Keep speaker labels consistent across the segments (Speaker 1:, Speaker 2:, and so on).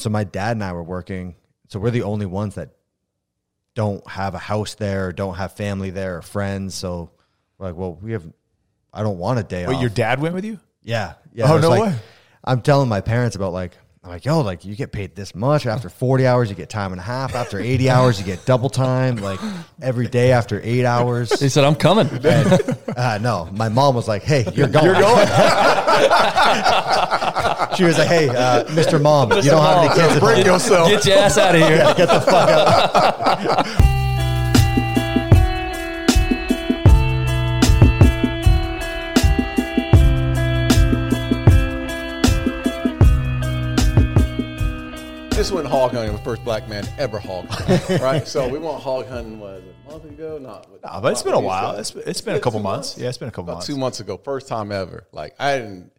Speaker 1: And so my dad and I were working. So we're the only ones that don't have a house there, or don't have family there, or friends. So we're like, well, we have. I don't want a day
Speaker 2: Wait,
Speaker 1: off.
Speaker 2: your dad went with you?
Speaker 1: Yeah. Yeah.
Speaker 2: Oh,
Speaker 1: it was
Speaker 2: no
Speaker 1: like-
Speaker 2: way.
Speaker 1: I'm telling my parents about like, I'm like, yo, like you get paid this much. After 40 hours, you get time and a half. After 80 hours, you get double time. Like every day after eight hours.
Speaker 3: He said, "I'm coming."
Speaker 1: And, uh, no, my mom was like, hey, you're going. You're going. she was like, hey, uh, Mr. Mom, you don't have any kids at
Speaker 2: Break
Speaker 1: home.
Speaker 2: yourself.
Speaker 3: Get your ass out of here.
Speaker 1: Get the fuck out.
Speaker 4: Just went hog hunting. The first black man ever hog hunting, right? So we went hog hunting. Was it a month ago? Not.
Speaker 2: Nah, but it's been a while. It's, it's been a couple months. Yeah, it's been a couple
Speaker 4: About
Speaker 2: months.
Speaker 4: two months ago, first time ever. Like I didn't.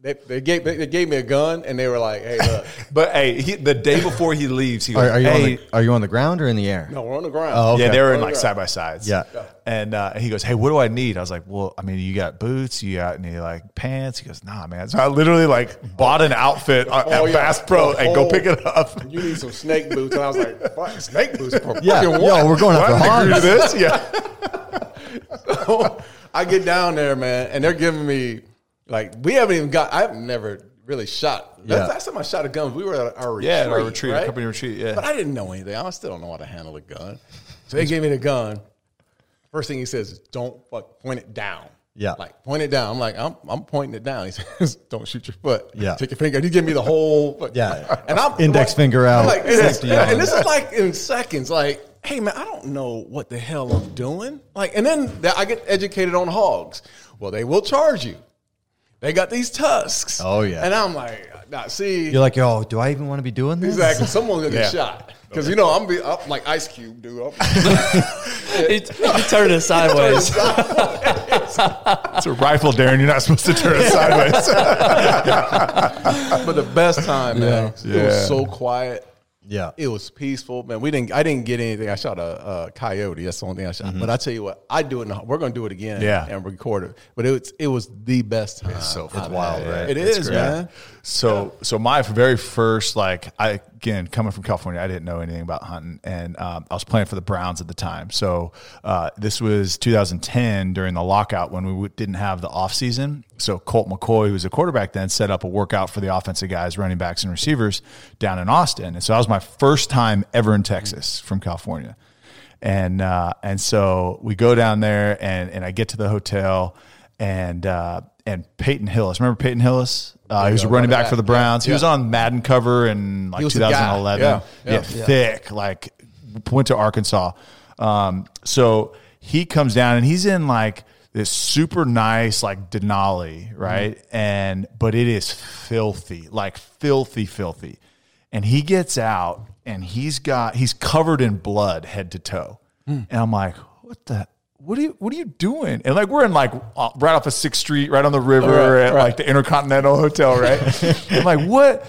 Speaker 4: They, they gave they gave me a gun and they were like, "Hey, look,
Speaker 2: But hey, he, the day before he leaves, he goes,
Speaker 1: Are, are, you
Speaker 2: hey,
Speaker 1: on the, are you on the ground or in the air?
Speaker 4: no, we're on the ground."
Speaker 1: Oh, okay.
Speaker 2: Yeah, they were in
Speaker 4: the
Speaker 2: like
Speaker 4: ground.
Speaker 2: side by sides.
Speaker 1: Yeah.
Speaker 2: And uh, he goes, "Hey, what do I need?" I was like, "Well, I mean, you got boots, you got any like pants." He goes, "Nah, man." So I literally like bought an outfit at
Speaker 4: Oh, yeah.
Speaker 2: Bass Pro
Speaker 4: The
Speaker 2: and go pick it up.
Speaker 4: You need some snake boots, and I was like, "Fuck, snake boots for
Speaker 1: Yeah,
Speaker 4: fucking
Speaker 1: yo,
Speaker 4: what?"
Speaker 1: we're going after
Speaker 2: What? I agree
Speaker 1: hogs.
Speaker 2: to this. Yeah.
Speaker 4: I get down there, man, and they're giving me like we haven't even got. I've never really shot.
Speaker 1: Yeah.
Speaker 4: That's, last time I shot a gun. We were at our retreat.
Speaker 2: Yeah, at our retreat,
Speaker 4: right?
Speaker 2: company retreat, yeah.
Speaker 4: but I didn't know anything. I still don't know how to handle a gun. So they gave me the gun. First thing he says is, "Don't fuck, point it down."
Speaker 1: Yeah.
Speaker 4: like point it down. I'm like, I'm, I'm pointing it down. He says, "Don't shoot your foot."
Speaker 1: Yeah.
Speaker 4: take your finger. He give me the whole.
Speaker 1: Yeah.
Speaker 4: and I'm
Speaker 1: Index
Speaker 4: like-
Speaker 1: finger out,
Speaker 4: I'm Like, and,
Speaker 1: on.
Speaker 4: and this is like in seconds. Like, hey man, I don't know what the hell I'm doing. Like, and then I get educated on hogs. Well, they will charge you. They got these tusks.
Speaker 1: Oh, yeah.
Speaker 4: And I'm like, nah, see,
Speaker 1: You're like, yo, do I even want to be doing this?
Speaker 4: exactly. Someone's gonna get
Speaker 2: Yeah.
Speaker 4: shot because you know I'm, be, I'm like Ice Cube, dude. I'm,
Speaker 3: He, he turned it sideways.
Speaker 2: It's a rifle, Darren. You're not supposed to turn it sideways.
Speaker 4: but the best time, man. It
Speaker 2: Yeah.
Speaker 4: was so quiet.
Speaker 1: Yeah.
Speaker 4: It was peaceful, man. We didn't. I didn't get anything. I shot a, a coyote. That's the only thing I shot. But I tell you what, I do it. The, we're going to do it again.
Speaker 2: Mm-hmm. Yeah.
Speaker 4: and record it. But it was it was the best time.
Speaker 2: so
Speaker 4: I've
Speaker 1: wild, right?
Speaker 4: It
Speaker 2: It's
Speaker 4: is, man.
Speaker 2: So, so my very first, like, I again coming from California, I didn't know anything about hunting, and um, I was playing for the Browns at the time. So, uh, this was 2010 during the lockout when we w- didn't have the off season. So, Colt McCoy, who was a quarterback then, set up a workout for the offensive guys, running backs, and receivers down in Austin. And so, that was my first time ever in Texas from California. And uh, and so we go down there, and and I get to the hotel, and uh, and Peyton Hillis. Remember Peyton Hillis? Uh, he was a running back
Speaker 4: back.
Speaker 2: for the Browns. He was on Madden cover in like
Speaker 4: was the guy.
Speaker 2: 2011.
Speaker 4: Yeah,
Speaker 2: Yeah,
Speaker 4: yeah.
Speaker 2: thick, like went to Arkansas. Um, so he comes down and he's in like this super nice like Denali, right?
Speaker 4: Mm-hmm.
Speaker 2: And but it is filthy, like filthy, filthy. And he gets out and he's got he's covered in blood head to toe.
Speaker 4: Hmm.
Speaker 2: And I'm like, what the what are you what are you doing? And like we're in like uh, right off of Sixth Street, right on the river
Speaker 4: Right,
Speaker 2: at
Speaker 4: right.
Speaker 2: like the Intercontinental Hotel, right? I'm like, what?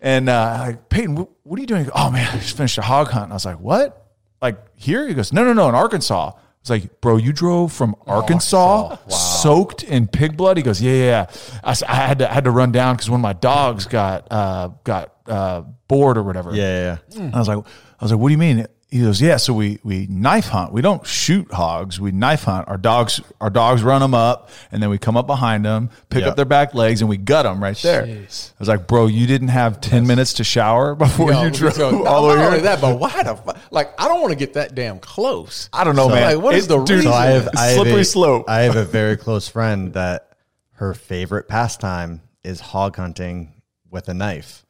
Speaker 2: And uh, like Peyton, what, what are you doing? Goes, oh man, I just finished a hog hunt. And I was like, what? Like here? He goes, no, no, no, in Arkansas. It's like, bro, you drove from Arkansas, soaked in pig blood. He goes, yeah, yeah. yeah. I, I had to I had to run down because one of my dogs got uh, got uh, bored or whatever.
Speaker 1: Yeah, yeah, yeah.
Speaker 2: I was like, I was like, what do you mean? He goes, yeah. So we we knife hunt. We don't shoot hogs. We knife hunt. Our dogs our dogs run them up, and then we come up behind them, pick
Speaker 1: Yep.
Speaker 2: up their back legs, and we gut them right there. I was like, bro, you didn't have ten minutes to shower before
Speaker 4: Yo,
Speaker 2: you drove
Speaker 4: so-
Speaker 2: all the way
Speaker 4: only
Speaker 2: here.
Speaker 4: that, but why the fu- like? I don't want to get that damn close.
Speaker 2: I don't know, man.
Speaker 4: like, what is
Speaker 2: It-
Speaker 4: the
Speaker 2: dude,
Speaker 4: reason?
Speaker 1: So I have, I have
Speaker 2: slippery
Speaker 1: a,
Speaker 2: slope.
Speaker 1: I have a very close friend that her favorite pastime is hog hunting with a knife.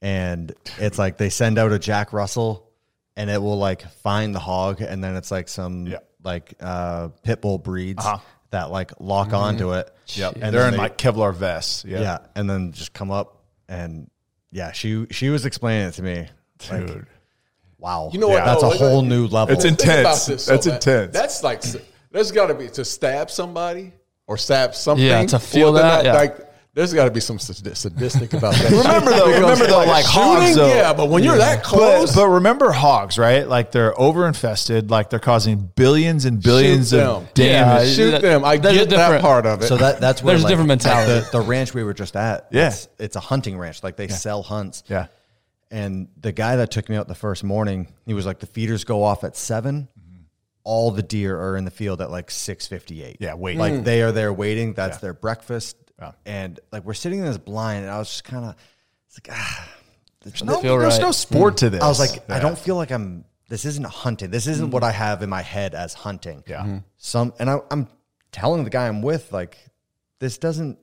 Speaker 1: And it's like they send out a Jack Russell and it will like find the hog and then it's like some
Speaker 2: Yeah.
Speaker 1: like uh pit bull breeds
Speaker 2: Uh-huh.
Speaker 1: that like lock onto it.
Speaker 2: Yep.
Speaker 1: And
Speaker 2: they're
Speaker 1: then
Speaker 2: in
Speaker 1: they-
Speaker 2: like Kevlar vests. Yeah.
Speaker 1: yeah. And then just come up and yeah, she she was explaining it to me. Like,
Speaker 2: Dude.
Speaker 1: wow.
Speaker 4: You know what,
Speaker 1: That's
Speaker 4: though?
Speaker 1: a
Speaker 4: Like,
Speaker 1: whole new level.
Speaker 2: It's
Speaker 4: Think about
Speaker 2: intense.
Speaker 4: this,
Speaker 2: That's
Speaker 4: man.
Speaker 2: intense.
Speaker 4: That's like there's got to be to stab somebody or stab something.
Speaker 3: Yeah, to feel
Speaker 4: more than
Speaker 3: that, yeah.
Speaker 4: Like there's got to be some sadistic about that.
Speaker 2: Remember though, remember though, like hogs
Speaker 4: shooting,
Speaker 2: though.
Speaker 4: yeah, but when you're that close,
Speaker 2: But, but remember hogs, right? Like they're over infested, like they're causing billions and billions
Speaker 4: Shoot
Speaker 2: of
Speaker 4: them.
Speaker 2: damage.
Speaker 3: Yeah,
Speaker 4: shoot
Speaker 3: that-
Speaker 4: them. I
Speaker 3: there's a
Speaker 4: get that
Speaker 3: different-
Speaker 4: part of it.
Speaker 1: So that that's where
Speaker 3: There's a different mentality.
Speaker 1: The, the ranch we were just at,
Speaker 2: Yeah.
Speaker 1: it's, it's a hunting ranch. Like they sell hunts.
Speaker 2: Yeah.
Speaker 1: And the guy that took me out the first morning, he was like, the feeders go off at 7 mm-hmm. All the deer are in the field at like six fifty eight.
Speaker 2: Yeah, waiting.
Speaker 1: Like mm. they are there waiting. That's
Speaker 2: Yeah.
Speaker 1: their breakfast.
Speaker 2: Yeah.
Speaker 1: And like we're sitting in this blind, and I was just kind of, like ah, there's
Speaker 2: No, there's
Speaker 3: right.
Speaker 2: no sport to this.
Speaker 1: I was like, I don't feel like I'm. This isn't hunting. This isn't what I have in my head as hunting.
Speaker 2: Yeah. Mhm.
Speaker 1: Some, and I, I'm telling the guy I'm with, like, this doesn't.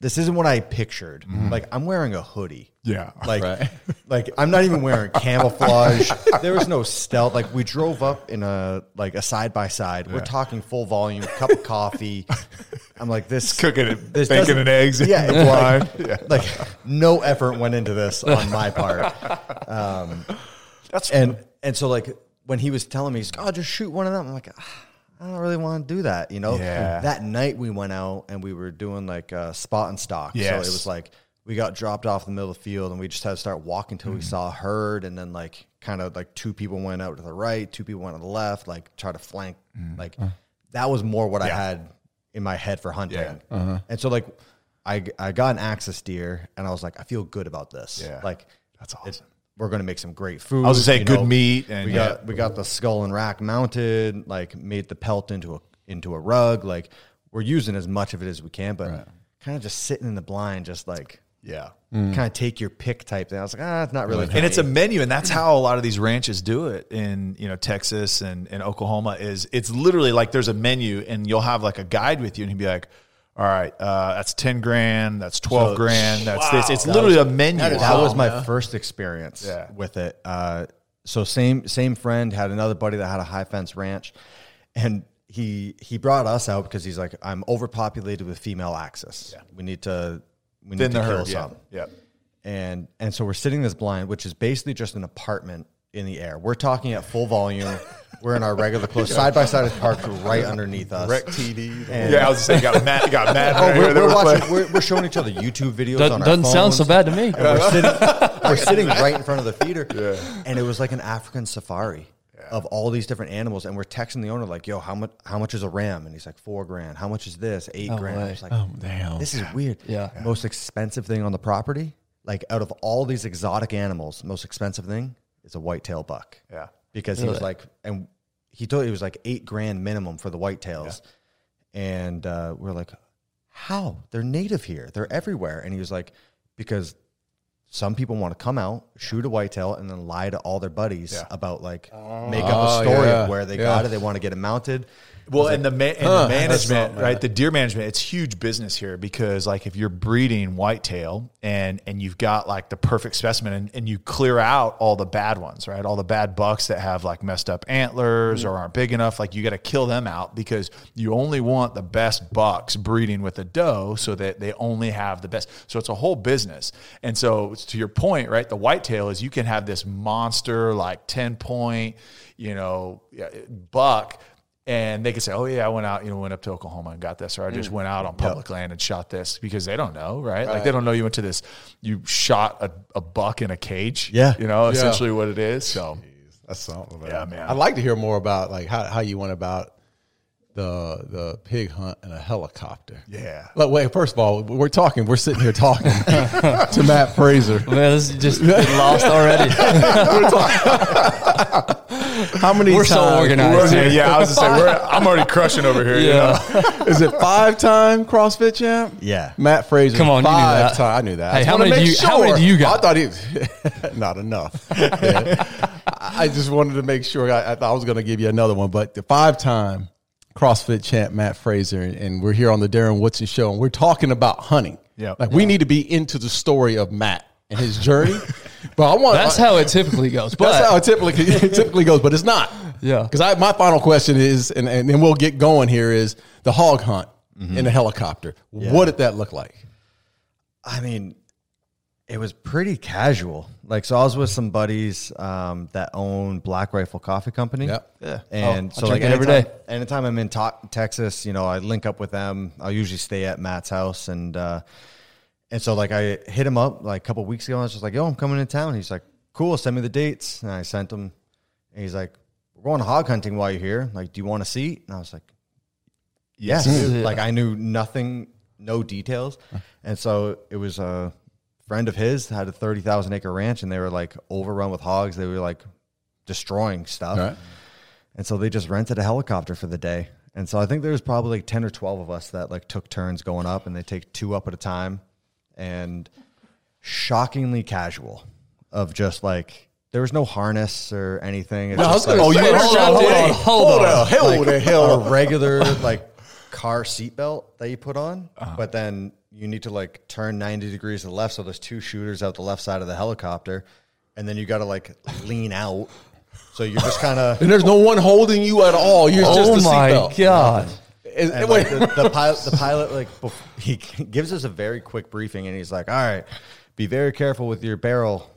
Speaker 1: This isn't what I pictured. Like, I'm wearing a hoodie.
Speaker 2: Yeah.
Speaker 1: Like, like I'm not even wearing camouflage. there was no stealth. Like, we drove up in a like a side by side. We're talking full volume, cup of coffee. I'm like, this
Speaker 2: Cooking it,
Speaker 1: this
Speaker 2: bacon and eggs in
Speaker 1: Yeah,
Speaker 2: the
Speaker 1: it's
Speaker 2: blind.
Speaker 1: like, like no effort went into this on my part.
Speaker 2: Um, That's
Speaker 1: And and so like when he was telling me, he's like, oh, just shoot one of them. I'm like, ah, I don't really want to do that, you know.
Speaker 2: Yeah.
Speaker 1: That night we went out and we were doing like uh, spot and stock. So it was like we got dropped off in the middle of the field and we just had to start walking till we hmm. saw a herd and then like kind of like two people went out to the right, two people went to the left, like try to flank. Hmm. Like uh-huh. that was more what I had in my head for hunting.
Speaker 2: Yeah. Uh-huh.
Speaker 1: And so like I I got an axis deer and I was like, I feel good about this.
Speaker 2: Yeah.
Speaker 1: Like
Speaker 2: That's
Speaker 1: it-
Speaker 2: awesome.
Speaker 1: we're gonna make some great food.
Speaker 2: I was gonna say good
Speaker 1: know.
Speaker 2: meat and
Speaker 1: we
Speaker 2: yeah.
Speaker 1: got we got the skull and rack mounted, like made the pelt into a into a rug. Like we're using as much of it as we can, but kind of just sitting in the blind, just like
Speaker 2: yeah.
Speaker 1: kind of take your pick type thing. I was like, ah, it's not really.
Speaker 2: and it's a menu and that's how a lot of these ranches do it in you know texas and, and oklahoma is it's literally like there's a menu and you'll have like a guide with you and he'd be like all right uh, that's 10 grand that's 12
Speaker 1: So-
Speaker 2: grand that's this it's literally a menu
Speaker 1: that was my first experience
Speaker 2: Yeah.
Speaker 1: with it. Uh, so same same friend had another buddy that had a high fence ranch, and he he brought us out because he's like, I'm overpopulated with female axis. We need to we need
Speaker 2: then
Speaker 1: to
Speaker 2: the
Speaker 1: kill
Speaker 2: herd yeah
Speaker 1: some.
Speaker 2: yeah
Speaker 1: and and so we're sitting this blind, which is basically just an apartment in the air. We're talking at full volume. we're in our regular clothes. Side by side is parked right underneath us.
Speaker 4: Rec TD.
Speaker 1: And-
Speaker 2: yeah i was just saying got mad got mad
Speaker 1: Oh,
Speaker 2: right
Speaker 1: we're, we're
Speaker 2: were
Speaker 1: watching. We're, we're showing each other YouTube videos
Speaker 3: Doesn't,
Speaker 1: on our
Speaker 3: doesn't sound so bad to me.
Speaker 1: We're sitting, we're sitting right in front of the feeder, and it was like an African safari of all these different animals. And we're texting the owner like, "Yo, how much? How much is a ram?" And he's like, four grand. How much is this? Eight oh, grand. I was like,
Speaker 4: Oh, damn.
Speaker 1: this is weird.
Speaker 3: Yeah.
Speaker 1: Most expensive thing on the property, like out of all these exotic animals, most expensive thing is a whitetail buck.
Speaker 2: Yeah.
Speaker 1: Because he was like, and he told it was like eight grand minimum for the whitetails. And uh, we're like, how? They're native here. They're everywhere. And he was like, because some people want to come out, shoot a whitetail, and then lie to all their buddies
Speaker 2: Yeah.
Speaker 1: about like oh. make up a
Speaker 4: Oh,
Speaker 1: story
Speaker 4: yeah.
Speaker 1: of where they
Speaker 4: Yeah.
Speaker 1: got it. They want to get it mounted.
Speaker 2: Well, and the, ma- and
Speaker 4: Huh,
Speaker 2: the management,
Speaker 4: something,
Speaker 2: right? The deer management, it's huge business here because, like, if you're breeding whitetail and and you've got like the perfect specimen, and, and you clear out all the bad ones, right? All the bad bucks that have like messed up antlers or mm-hmm. aren't big enough, like you got to kill them out because you only want the best bucks breeding with a doe, so that they only have the best. So it's a whole business, and so to your point, right? The whitetail is you can have this monster like ten point, you know, buck and they could say, "Oh yeah, I went out, you know, went up to Oklahoma and got this, or I
Speaker 1: Mm.
Speaker 2: just went out on public land and shot this," because they don't know, right? Like they don't know you went to this, you shot a, a buck in a cage,
Speaker 1: Yeah.
Speaker 2: you know, essentially what it is. So
Speaker 4: That's something, man.
Speaker 2: Yeah, man.
Speaker 4: I'd like to hear more about like how, how you went about the the pig hunt in a helicopter.
Speaker 2: yeah,
Speaker 4: But wait, first of all, we're talking. We're sitting here talking to Mat Fraser.
Speaker 3: Man, this is just lost already.
Speaker 4: How many?
Speaker 3: We're so
Speaker 4: times-
Speaker 3: organized.
Speaker 2: yeah, yeah. I was just saying, we're, I'm already crushing over here. You know?
Speaker 3: yeah.
Speaker 4: Is it five time CrossFit champ?
Speaker 1: Yeah.
Speaker 4: Mat Fraser.
Speaker 3: Come on, you knew
Speaker 4: five
Speaker 3: that.
Speaker 4: time. I knew that.
Speaker 3: Hey,
Speaker 4: I just
Speaker 3: how
Speaker 4: wanted
Speaker 3: many do
Speaker 4: make
Speaker 3: you- how many do you got?
Speaker 4: I thought he not enough. I I just wanted to make sure. I, I thought I was going to give you another one, but the five time CrossFit champ Mat Fraser, and, and we're here on the Darren Woodson show, and we're talking about hunting.
Speaker 2: Yeah.
Speaker 4: like we need to be into the story of Mat and his journey. but I want
Speaker 3: That's how it typically goes. But
Speaker 4: that's how it typically it typically goes, but it's not.
Speaker 3: Yeah.
Speaker 4: Because I my final question is, and, and then we'll get going here is the hog hunt mm-hmm. in the helicopter. What did that look like?
Speaker 1: I mean, it was pretty casual. Like, so I was with some buddies um, that own Black Rifle Coffee Company.
Speaker 4: Yep.
Speaker 2: Yeah.
Speaker 1: And
Speaker 3: Oh, I
Speaker 1: so, like,
Speaker 3: drink it
Speaker 1: anytime, anytime I'm in Ta- Texas, you know, I link up with them. I'll usually stay at Matt's house, and uh, and so like I hit him up like a couple weeks ago. And I was just like, "Yo, I'm coming to town." He's like, "Cool, send me the dates." And I sent him, and he's like, "We're going hog hunting while you're here. Like, do you want a seat?" And I was like, Yes.
Speaker 3: Yeah.
Speaker 1: Like I knew nothing, no details. And so it was uh friend of his had a thirty thousand acre ranch, and they were like overrun with hogs. They were like destroying stuff,
Speaker 4: Right.
Speaker 1: and so they just rented a helicopter for the day. And so I think there was probably like ten or twelve of us that like took turns going up, and they take two up at a time, and shockingly casual of just like there was no harness or anything. It's
Speaker 4: No, I was
Speaker 1: just,
Speaker 4: gonna
Speaker 1: like,
Speaker 2: Oh, you
Speaker 4: say,
Speaker 2: were
Speaker 4: hold
Speaker 2: strapped
Speaker 4: on, hold on, hold on, hold the hell
Speaker 1: a regular like car seatbelt that you put on,
Speaker 2: Uh-huh.
Speaker 1: but then you need to like turn 90 degrees to the left. So there's two shooters out the left side of the helicopter, and then you got to like lean out. So you're just kind of.
Speaker 4: And there's no one holding you at all. You're just
Speaker 3: oh
Speaker 4: the
Speaker 3: my
Speaker 4: seatbelt.
Speaker 3: god!
Speaker 4: Is-
Speaker 1: And
Speaker 4: wait.
Speaker 1: like the, the pilot, the pilot, like he gives us a very quick briefing, and he's like, "All right, be very careful with your barrel.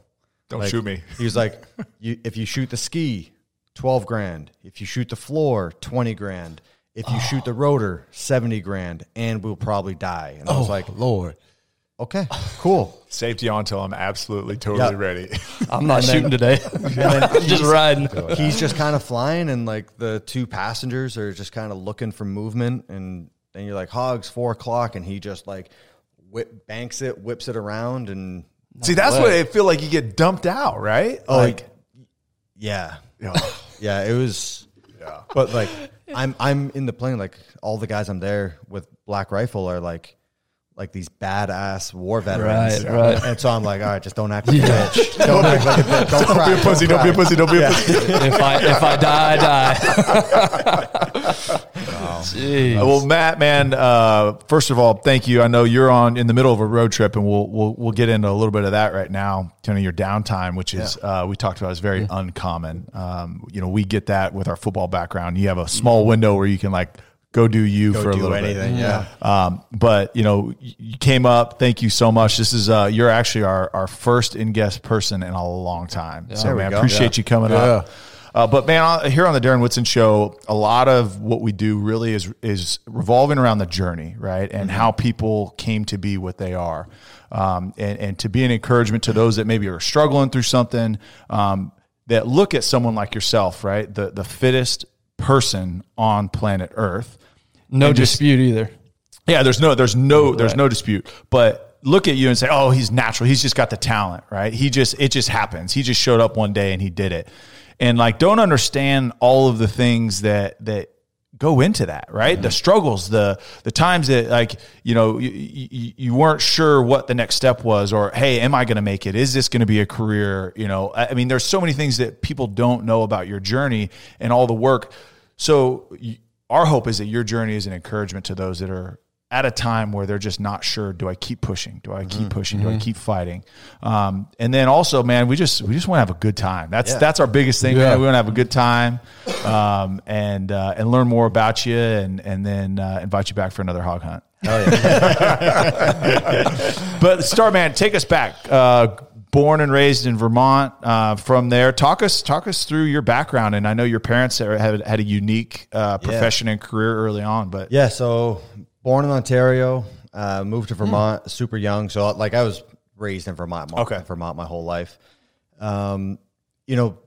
Speaker 2: Don't
Speaker 1: Like,
Speaker 2: shoot me.
Speaker 1: he's like, you, if you shoot the ski, twelve grand. If you shoot the floor, twenty grand. If you shoot the rotor, seventy grand, and we'll probably die." And I was
Speaker 4: oh,
Speaker 1: like,
Speaker 4: Lord.
Speaker 1: "Okay, cool."
Speaker 2: Safety on until I'm absolutely totally
Speaker 1: Yeah.
Speaker 2: ready.
Speaker 3: I'm not shooting today. I'm just riding.
Speaker 1: He's just kind of flying, and like the two passengers are just kind of looking for movement. And then you're like, "Hogs, four o'clock," and he just like whip banks it, whips it around, and
Speaker 2: See, that's what I feel like you get dumped out, right?
Speaker 1: Oh,
Speaker 2: like,
Speaker 1: yeah,
Speaker 2: yeah.
Speaker 1: yeah, it was.
Speaker 2: Yeah.
Speaker 1: But like, I'm I'm in the plane. Like all the guys I'm there with Black Rifle are like. Like these badass war veterans,
Speaker 3: Right, right.
Speaker 1: And so I'm like, all right, just don't act like a bitch. Don't act like a bitch. Don't,
Speaker 2: don't
Speaker 1: cry.
Speaker 2: be a pussy. Don't be a pussy. Don't be a pussy.
Speaker 3: if I if I die, I die. Jeez.
Speaker 2: Uh, Well, Mat, man, uh, first of all, thank you. I know you're on in the middle of a road trip, and we'll we'll we'll get into a little bit of that right now. Kind of your downtime, which is uh, we talked about, is very uncommon. Um, you know, we get that with our football background. You have a small window where you can like go do you for a little
Speaker 1: anything,
Speaker 2: bit.
Speaker 1: yeah.
Speaker 2: Um, but you know, you came up. Thank you so much. This is uh, you're actually our our first in guest person in a long time. so
Speaker 1: There
Speaker 2: man,
Speaker 1: go.
Speaker 2: appreciate you coming up. Uh, but man, here on the Darren Woodson show, a lot of what we do really is is revolving around the journey, right, and how people came to be what they are, um, and and to be an encouragement to those that maybe are struggling through something, um, that look at someone like yourself, right, the the fittest person on planet Earth.
Speaker 3: No
Speaker 2: And just-
Speaker 3: dispute either.
Speaker 2: yeah, there's no, there's no, there's no dispute. But look at you and say, oh, he's natural. He's just got the talent, right? He just, it just happens. He just showed up one day and he did it. And like, don't understand all of the things that that go into that, right? The mm-hmm. struggles, the the times that like, you know, you, you, you weren't sure what the next step was, or hey, am I going to make it? Is this going to be a career? You know, I I mean, there's so many things that people don't know about your journey and all the work. So you, our hope is that your journey is an encouragement to those that are at a time where they're just not sure do i keep pushing? Do i keep pushing? Do i keep fighting? Um, and then also man we just we just want to have a good time. That's
Speaker 1: Yeah.
Speaker 2: that's our biggest thing
Speaker 4: Yeah.
Speaker 2: man we want to have a good time um, and uh, and learn more about you and and then uh, invite you back for another hog hunt. But start man take us back uh, born and raised in vermont uh, from there. Talk us talk us through your background and i know your parents are- had, had a unique uh, profession and career early on but
Speaker 1: Yeah, so born in Ontario, uh, moved to Vermont super young. So like I was raised in Vermont,
Speaker 2: Okay.
Speaker 1: Vermont my whole life. Um, you know,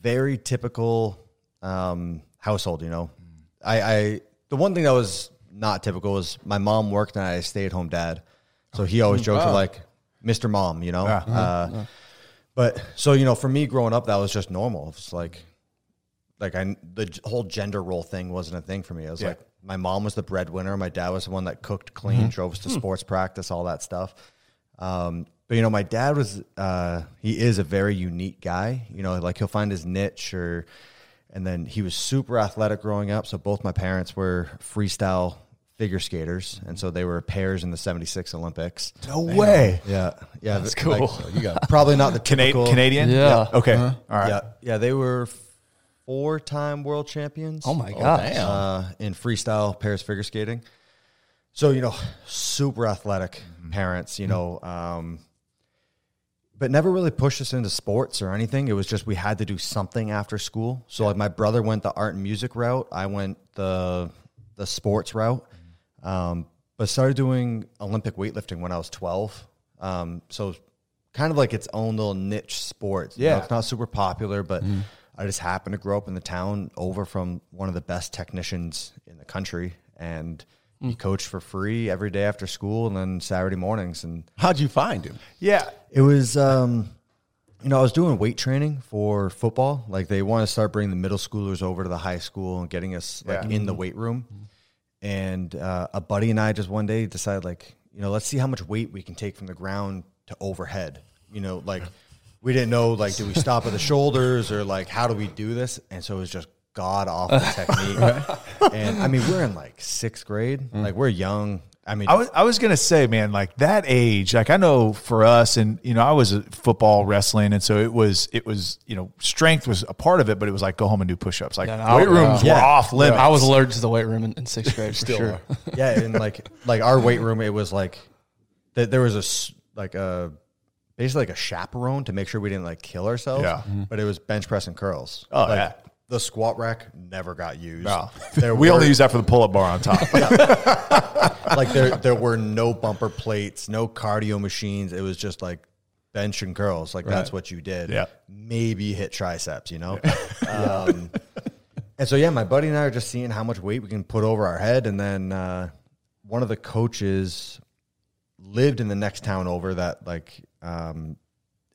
Speaker 1: very typical um, household. You know, I, I the one thing that was not typical was my mom worked and I a stay at home dad. So he always joked with like Mr. Mom. You know, uh, but so you know, for me growing up, that was just normal. It's like like I the whole gender role thing wasn't a thing for me. I was
Speaker 2: Yeah.
Speaker 1: like my mom was the breadwinner, my dad was the one that cooked, cleaned, drove us to sports practice, all that stuff. Um, but you know, my dad was uh, he is a very unique guy. You know, like he'll find his niche or and then he was super athletic growing up. So both my parents were freestyle figure skaters, and so they were pairs in the '76 Olympics.
Speaker 2: no way.
Speaker 1: Yeah, yeah,
Speaker 3: That's
Speaker 1: th- like,
Speaker 3: cool.
Speaker 4: You got
Speaker 1: probably not the
Speaker 2: Cana-
Speaker 1: typical
Speaker 2: canadian?
Speaker 3: Yeah.
Speaker 2: okay. All right.
Speaker 1: Yeah, yeah, they were four-time world champions.
Speaker 3: Oh my gosh.
Speaker 4: damn.
Speaker 1: Uh, in freestyle pairs figure skating. So you know, super athletic parents. You know, um, but never really pushed us into sports or anything. It was just we had to do something after school. So like my brother went the art and music route. I went the the sports route. Um, but started doing Olympic weightlifting when I was twelve. Um, so kind of like its own little niche sport. You know,
Speaker 2: Yeah.
Speaker 1: it's not super popular, but I just happened to grow up in the town over from one of the best technicians in the country. And he coached for free every day after school and then Saturday mornings. And
Speaker 4: How'd you find him?
Speaker 2: Yeah.
Speaker 1: it was, um, you know, I was doing weight training for football. Like they want to start bringing the middle schoolers over to the high school and getting us like
Speaker 2: Yeah.
Speaker 1: in the weight room. And uh, a buddy and I just one day decided, like, you know, let's see how much weight we can take from the ground to overhead. You know, like we didn't know, like, do we stop at the shoulders or like how do we do this? And so it was just god awful technique. and I mean, we're in like sixth grade, mm. like we're young. I mean,
Speaker 2: I was I was gonna say, man, like that age, like I know for us, and you know, I was a football wrestling, and so it was it was you know, strength was a part of it, but it was like go home and do push ups. Like
Speaker 3: Yeah, no,
Speaker 2: weight rooms
Speaker 1: yeah.
Speaker 2: were off limits.
Speaker 3: I was allergic to the weight room in, in sixth grade. For
Speaker 4: Still
Speaker 3: sure.
Speaker 1: yeah, and like like our weight room, it was like th- there was a like a basically like a chaperone to make sure we didn't like kill ourselves.
Speaker 2: Yeah.
Speaker 1: but it was bench press and curls.
Speaker 2: Oh,
Speaker 1: Like,
Speaker 2: yeah.
Speaker 1: the squat rack never got used.
Speaker 2: No.
Speaker 1: There
Speaker 2: we
Speaker 1: were,
Speaker 2: only use that for the pull up bar on top.
Speaker 1: like there there were no bumper plates, no cardio machines. It was just like bench and curls. Like that's what you did.
Speaker 2: Yeah.
Speaker 1: maybe hit triceps. You know. um, and so yeah, my buddy and I are just seeing how much weight we can put over our head, and then uh, one of the coaches lived in the next town over that like um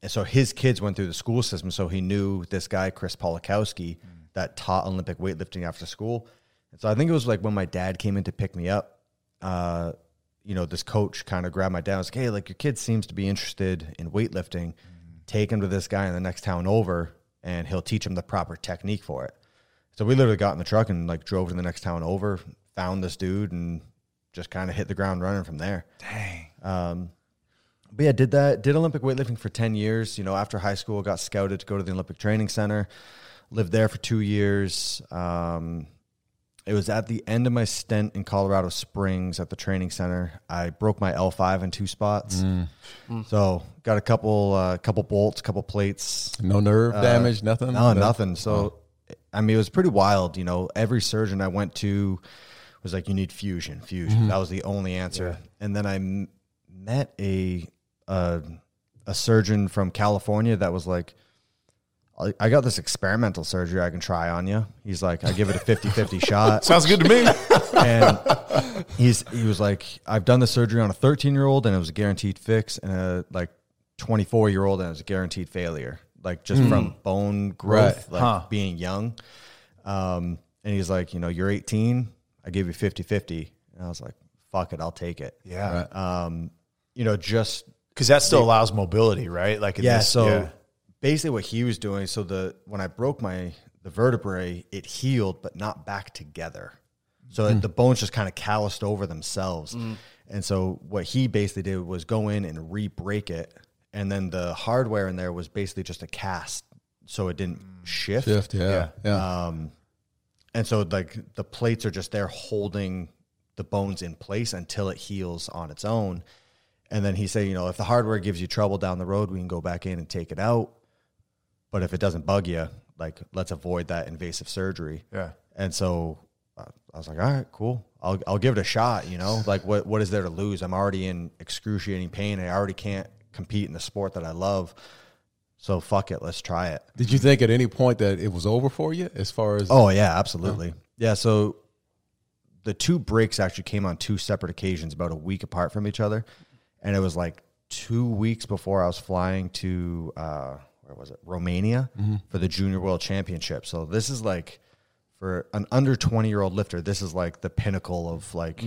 Speaker 1: and so his kids went through the school system so he knew this guy chris polakowski that taught olympic weightlifting after school. And so i think it was like when my dad came in to pick me up uh you know this coach kind of grabbed my dad and was like hey like your kid seems to be interested in weightlifting. Take him to this guy in the next town over and he'll teach him the proper technique for it. So we literally got in the truck and like drove to the next town over found this dude and just kind of hit the ground running from there.
Speaker 2: Dang.
Speaker 1: um, but yeah, did that. Did Olympic weightlifting for ten years. You know, after high school, got scouted to go to the Olympic Training Center. Lived there for two years. Um, it was at the end of my stint in Colorado Springs at the training center. I broke my L five in two spots. So got a couple, uh, couple bolts, couple plates.
Speaker 4: No nerve damage, nothing.
Speaker 1: No, nothing. So, I mean, it was pretty wild. You know, every surgeon I went to was like, "You need fusion, fusion." That was the only answer. And then I m- met a, a a surgeon from California that was like, I, "I got this experimental surgery I can try on you." He's like, "I give it a 50-50 shot."
Speaker 2: Sounds good to me.
Speaker 1: and he's he was like, I've done the surgery on a 13 year old and it was a guaranteed fix, and a like 24 year old and it was a guaranteed failure, like just from bone growth,
Speaker 4: Right.
Speaker 1: like
Speaker 2: Huh.
Speaker 1: being young. Um, and he's like, you know, you're 18, I give you 50 50. And I was like, fuck it, I'll take it.
Speaker 2: yeah.
Speaker 1: Um, you know, just
Speaker 2: Because that still allows mobility, right? Like in
Speaker 1: yeah.
Speaker 2: this-
Speaker 1: So
Speaker 2: yeah.
Speaker 1: basically, what he was doing. So the when I broke my the vertebrae, it healed, but not back together. So
Speaker 2: Mm.
Speaker 1: the bones just kind of calloused over themselves. And so what he basically did was go in and re-break it, and then the hardware in there was basically just a cast, so it didn't shift.
Speaker 4: Shift, yeah,
Speaker 2: Yeah.
Speaker 4: yeah.
Speaker 1: Um, and so like the plates are just there holding the bones in place until it heals on its own. And then he said, you know, if the hardware gives you trouble down the road, we can go back in and take it out. But if it doesn't bug you, like let's avoid that invasive surgery.
Speaker 2: Yeah.
Speaker 1: And so uh, I was like, all right, cool. I'll I'll give it a shot. You know, like what what is there to lose? I'm already in excruciating pain. I already can't compete in the sport that I love. So fuck it, let's try it.
Speaker 4: Did you think at any point that it was over for you as far as
Speaker 1: Oh yeah, absolutely. Yeah, so the two breaks actually came on two separate occasions, about a week apart from each other, and it was like two weeks before I was flying to uh, where was it, Romania, for the Junior World Championship. So this is like for an under twenty year old lifter, this is like the pinnacle of like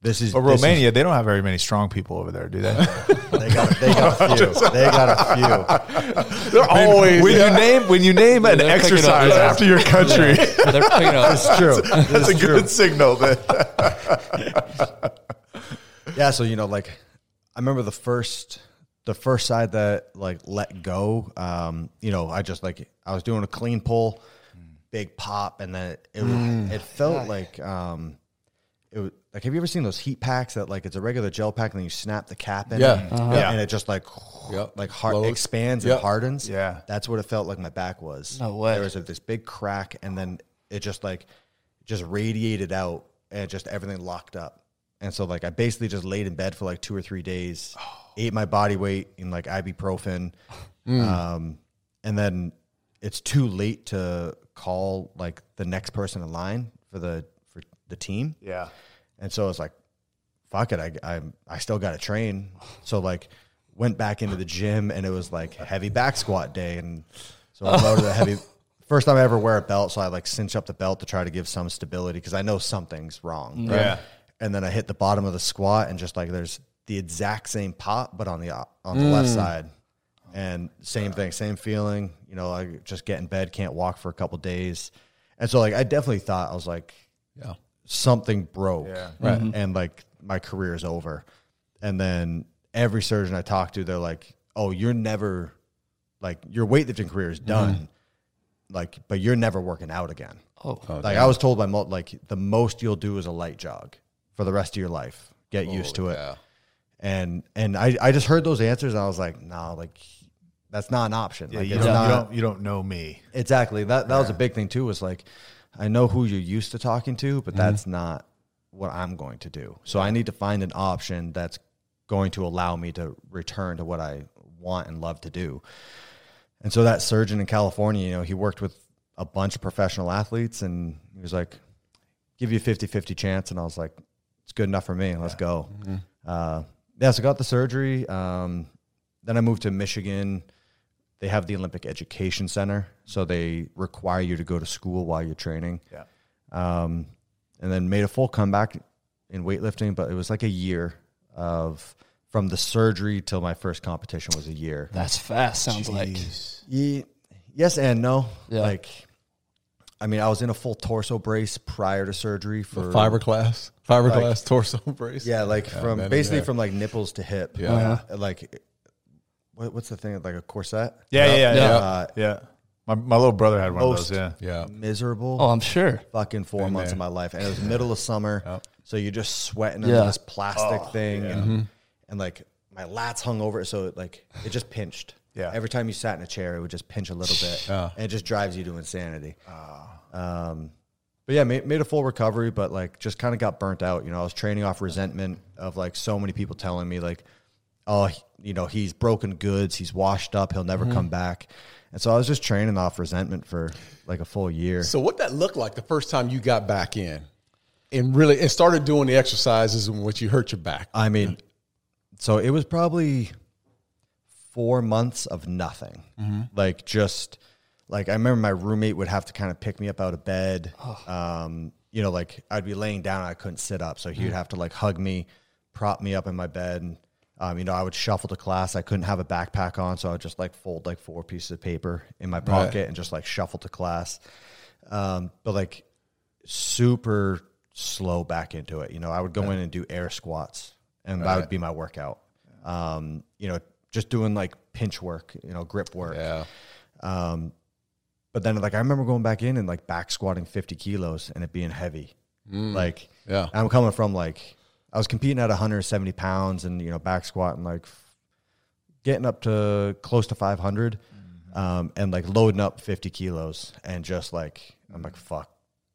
Speaker 1: this is
Speaker 2: But
Speaker 1: this is-
Speaker 2: Romania, they don't have very many strong people over there, do they?
Speaker 1: they got they got a few. They got a few.
Speaker 2: They're always when you name when you name an
Speaker 3: they're up,
Speaker 2: exercise
Speaker 3: yeah.
Speaker 2: after your country.
Speaker 3: But they're picking up.
Speaker 1: It's true.
Speaker 2: That's a
Speaker 1: It's true.
Speaker 2: good signal. That
Speaker 1: Yeah, so you know, like I remember the first the first side that like let go. Um, you know, I just like I was doing a clean pull, big pop, and then it was, it felt like um it was like have you ever seen those heat packs that like it's a regular gel pack and then you snap the cap in
Speaker 4: Yeah.
Speaker 1: it,
Speaker 4: Uh-huh.
Speaker 2: Yeah.
Speaker 1: and it just like
Speaker 4: Yep.
Speaker 1: like hard
Speaker 4: Flows.
Speaker 1: expands
Speaker 4: Yep.
Speaker 1: and hardens.
Speaker 2: Yeah.
Speaker 1: That's what it felt like my back was.
Speaker 3: No way.
Speaker 1: There was like, this big crack and then it just like just radiated out and just everything locked up. And so like I basically just laid in bed for like two or three days, ate my body weight in like ibuprofen. Um, and then it's too late to call like the next person in line for the for the team.
Speaker 2: yeah.
Speaker 1: And so it's like, fuck it, I I, I still got to train. So like went back into the gym and it was like heavy back squat day, and so I loaded the heavy. First time I ever wear a belt, so I like cinch up the belt to try to give some stability because I know something's wrong. right?
Speaker 2: Yeah.
Speaker 1: And then I hit the bottom of the squat and just like there's the exact same pop, but on the uh, on the left mm. side. And same thing, same feeling. You know, I just get in bed, can't walk for a couple days, and so like I definitely thought I was like,
Speaker 4: Yeah.
Speaker 1: something broke,
Speaker 2: Yeah.
Speaker 4: Right.
Speaker 1: and mm-hmm. like my career is over. And then every surgeon I talked to, they're like, "Oh, you're never like your weightlifting career is done, mm-hmm. like, but you're never working out again."
Speaker 3: Oh, oh
Speaker 1: like I was told by like the most you'll do is a light jog for the rest of your life. Get used to it.
Speaker 4: Yeah.
Speaker 1: And and I I just heard those answers and I was like, no, like that's not an option.
Speaker 2: Yeah,
Speaker 1: like
Speaker 2: you, don't,
Speaker 1: not
Speaker 2: you don't you don't know me.
Speaker 1: exactly. That that was a big thing too. Was like, I know who you're used to talking to, but mm-hmm. that's not what I'm going to do. So I need to find an option that's going to allow me to return to what I want and love to do. And so that surgeon in California, you know, he worked with a bunch of professional athletes and he was like, give you a 50 50 chance. And I was like, it's good enough for me. Let's go. Uh, yeah, so I got the surgery. Um, then I moved to Michigan. They have the Olympic Education Center. So they require you to go to school while you're training.
Speaker 2: Yeah.
Speaker 1: Um, and then made a full comeback in weightlifting, but it was like a year of from the surgery till my first competition was a year.
Speaker 3: that's fast. Sounds like.
Speaker 1: Ye- yes and no.
Speaker 3: Yeah.
Speaker 1: Like, I mean, I was in a full torso brace prior to surgery for
Speaker 4: Fiberglass. Fiberglass torso brace.
Speaker 1: Yeah, like from basically from like nipples to hip.
Speaker 4: Yeah.
Speaker 1: Uh, like, what, what's the thing? Like a corset?
Speaker 2: Yeah, yeah, yeah, yeah.
Speaker 1: Uh,
Speaker 2: Yeah. My, my little brother had one
Speaker 1: Most-
Speaker 2: of those. Yeah.
Speaker 4: Yeah.
Speaker 1: miserable.
Speaker 3: Oh, I'm sure.
Speaker 1: fucking four months
Speaker 4: there.
Speaker 1: of my life, and it was middle of summer, so you're just sweating under
Speaker 3: Yeah.
Speaker 1: this plastic
Speaker 2: Oh,
Speaker 1: thing, and, and like my lats hung over so it like it just pinched.
Speaker 2: Yeah.
Speaker 1: Every time you sat in a chair, it would just pinch a little bit, and it just drives you to insanity. Um, but yeah, made, made a full recovery, but like just kind of got burnt out. You know, I was training off resentment of like so many people telling me like, oh, he- you know, he's broken goods, he's washed up, he'll never come back. And so I was just training off resentment for like a full year.
Speaker 4: So what that looked like the first time you got back in and really and started doing the exercises in which you hurt your back.
Speaker 1: I mean, so it was probably four months of nothing. Like just like I remember my roommate would have to kind of pick me up out of bed. Um, you know, like I'd be laying down and I couldn't sit up, so he would have to like hug me, prop me up in my bed. And, um, you know, I would shuffle to class. I couldn't have a backpack on, so I would just like fold like four pieces of paper in my pocket and just like shuffle to class. Um, but like super slow back into it. You know, I would go in and do air squats, and that would be my workout. Um, you know, just doing like pinch work, you know, grip work.
Speaker 4: Yeah.
Speaker 1: Um, But then, like, I remember going back in and like back squatting 50 kilos and it being heavy. Like,
Speaker 4: Yeah.
Speaker 1: I'm coming from like, I was competing at 170 pounds and, you know, back squatting like getting up to close to 500 um, and like loading up 50 kilos and just like, I'm like, fuck,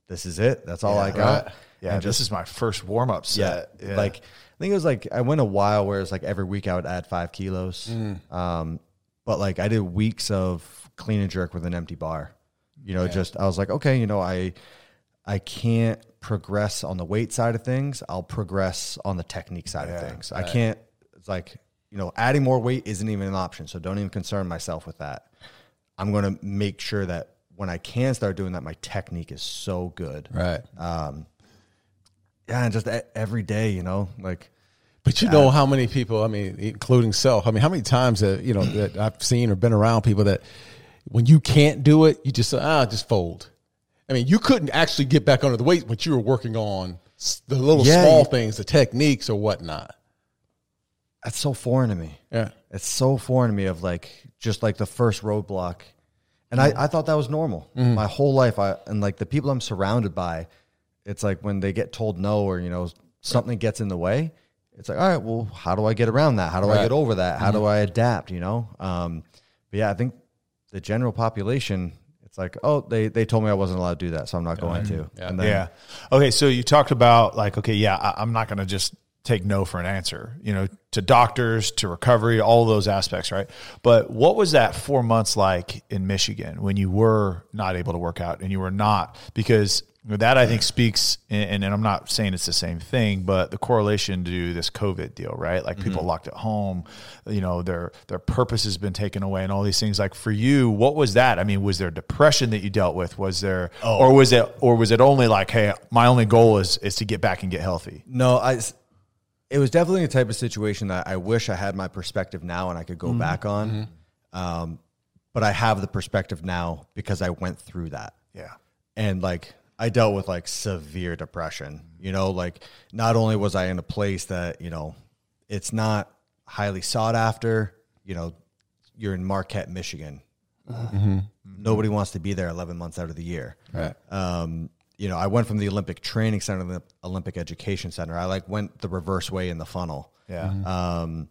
Speaker 1: this is it. That's all I got.
Speaker 4: right.
Speaker 2: Yeah.
Speaker 1: And
Speaker 2: this is my first warm up
Speaker 1: yeah,
Speaker 2: set.
Speaker 1: Like I think it was like I went a while where it's like every week I would add five kilos. Um, but like I did weeks of clean and jerk with an empty bar. You know, just I was like, okay, you know, I I can't progress on the weight side of things. I'll progress on the technique side of things. I can't. It's like you know, adding more weight isn't even an option. So don't even concern myself with that. I'm going to make sure that when I can start doing that, my technique is so good.
Speaker 4: Right.
Speaker 1: Yeah, and just every day, you know, like
Speaker 4: But you know how many people, I mean, including self, I mean, how many times that, you know, that I've seen or been around people that when you can't do it, you just say, ah, just fold. I mean, you couldn't actually get back under the weight, but you were working on the little
Speaker 1: Yeah,
Speaker 4: small
Speaker 1: you-
Speaker 4: things, the techniques or whatnot.
Speaker 1: that's so foreign to me.
Speaker 4: Yeah.
Speaker 1: It's so foreign to me of like just like the first roadblock. And I, I thought that was normal. Mm-hmm. My whole life I and like the people I'm surrounded by, it's like when they get told no or you know something gets in the way, it's like, all right, well, how do I get around that? How do I get over that? How do mm-hmm. I adapt, you know? Um but yeah, I think the general population, it's like, oh, they, they told me I wasn't allowed to do that, so I'm not going mm-hmm. to. And then
Speaker 2: yeah. Okay. So you talked about like, okay, yeah, I, I'm not going to just take no for an answer, you know, to doctors, to recovery, all those aspects, right? But what was that four months like in Michigan when you were not able to work out and you were not, because that I think speaks, and, and I'm not saying it's the same thing, but the correlation to this COVID deal, right? Like people mm-hmm. locked at home, you know, their their purpose has been taken away, and all these things. Like for you, what was that? I mean, was there depression that you dealt with? Was there, oh. or was it, or was it only like, hey, my only goal is is to get back and get healthy?
Speaker 1: No, I. It was definitely a type of situation that I wish I had my perspective now and I could go back on. Um, but I have the perspective now because I went through that.
Speaker 2: Yeah,
Speaker 1: and like I dealt with like severe depression. You know, like not only was I in a place that you know it's not highly sought after. You know, you're in Marquette, Michigan. Nobody wants to be there 11 months out of the year.
Speaker 4: Right.
Speaker 1: Um, you know, I went from the Olympic Training Center to the Olympic Education Center. I like went the reverse way in the funnel.
Speaker 2: yeah,
Speaker 1: Um,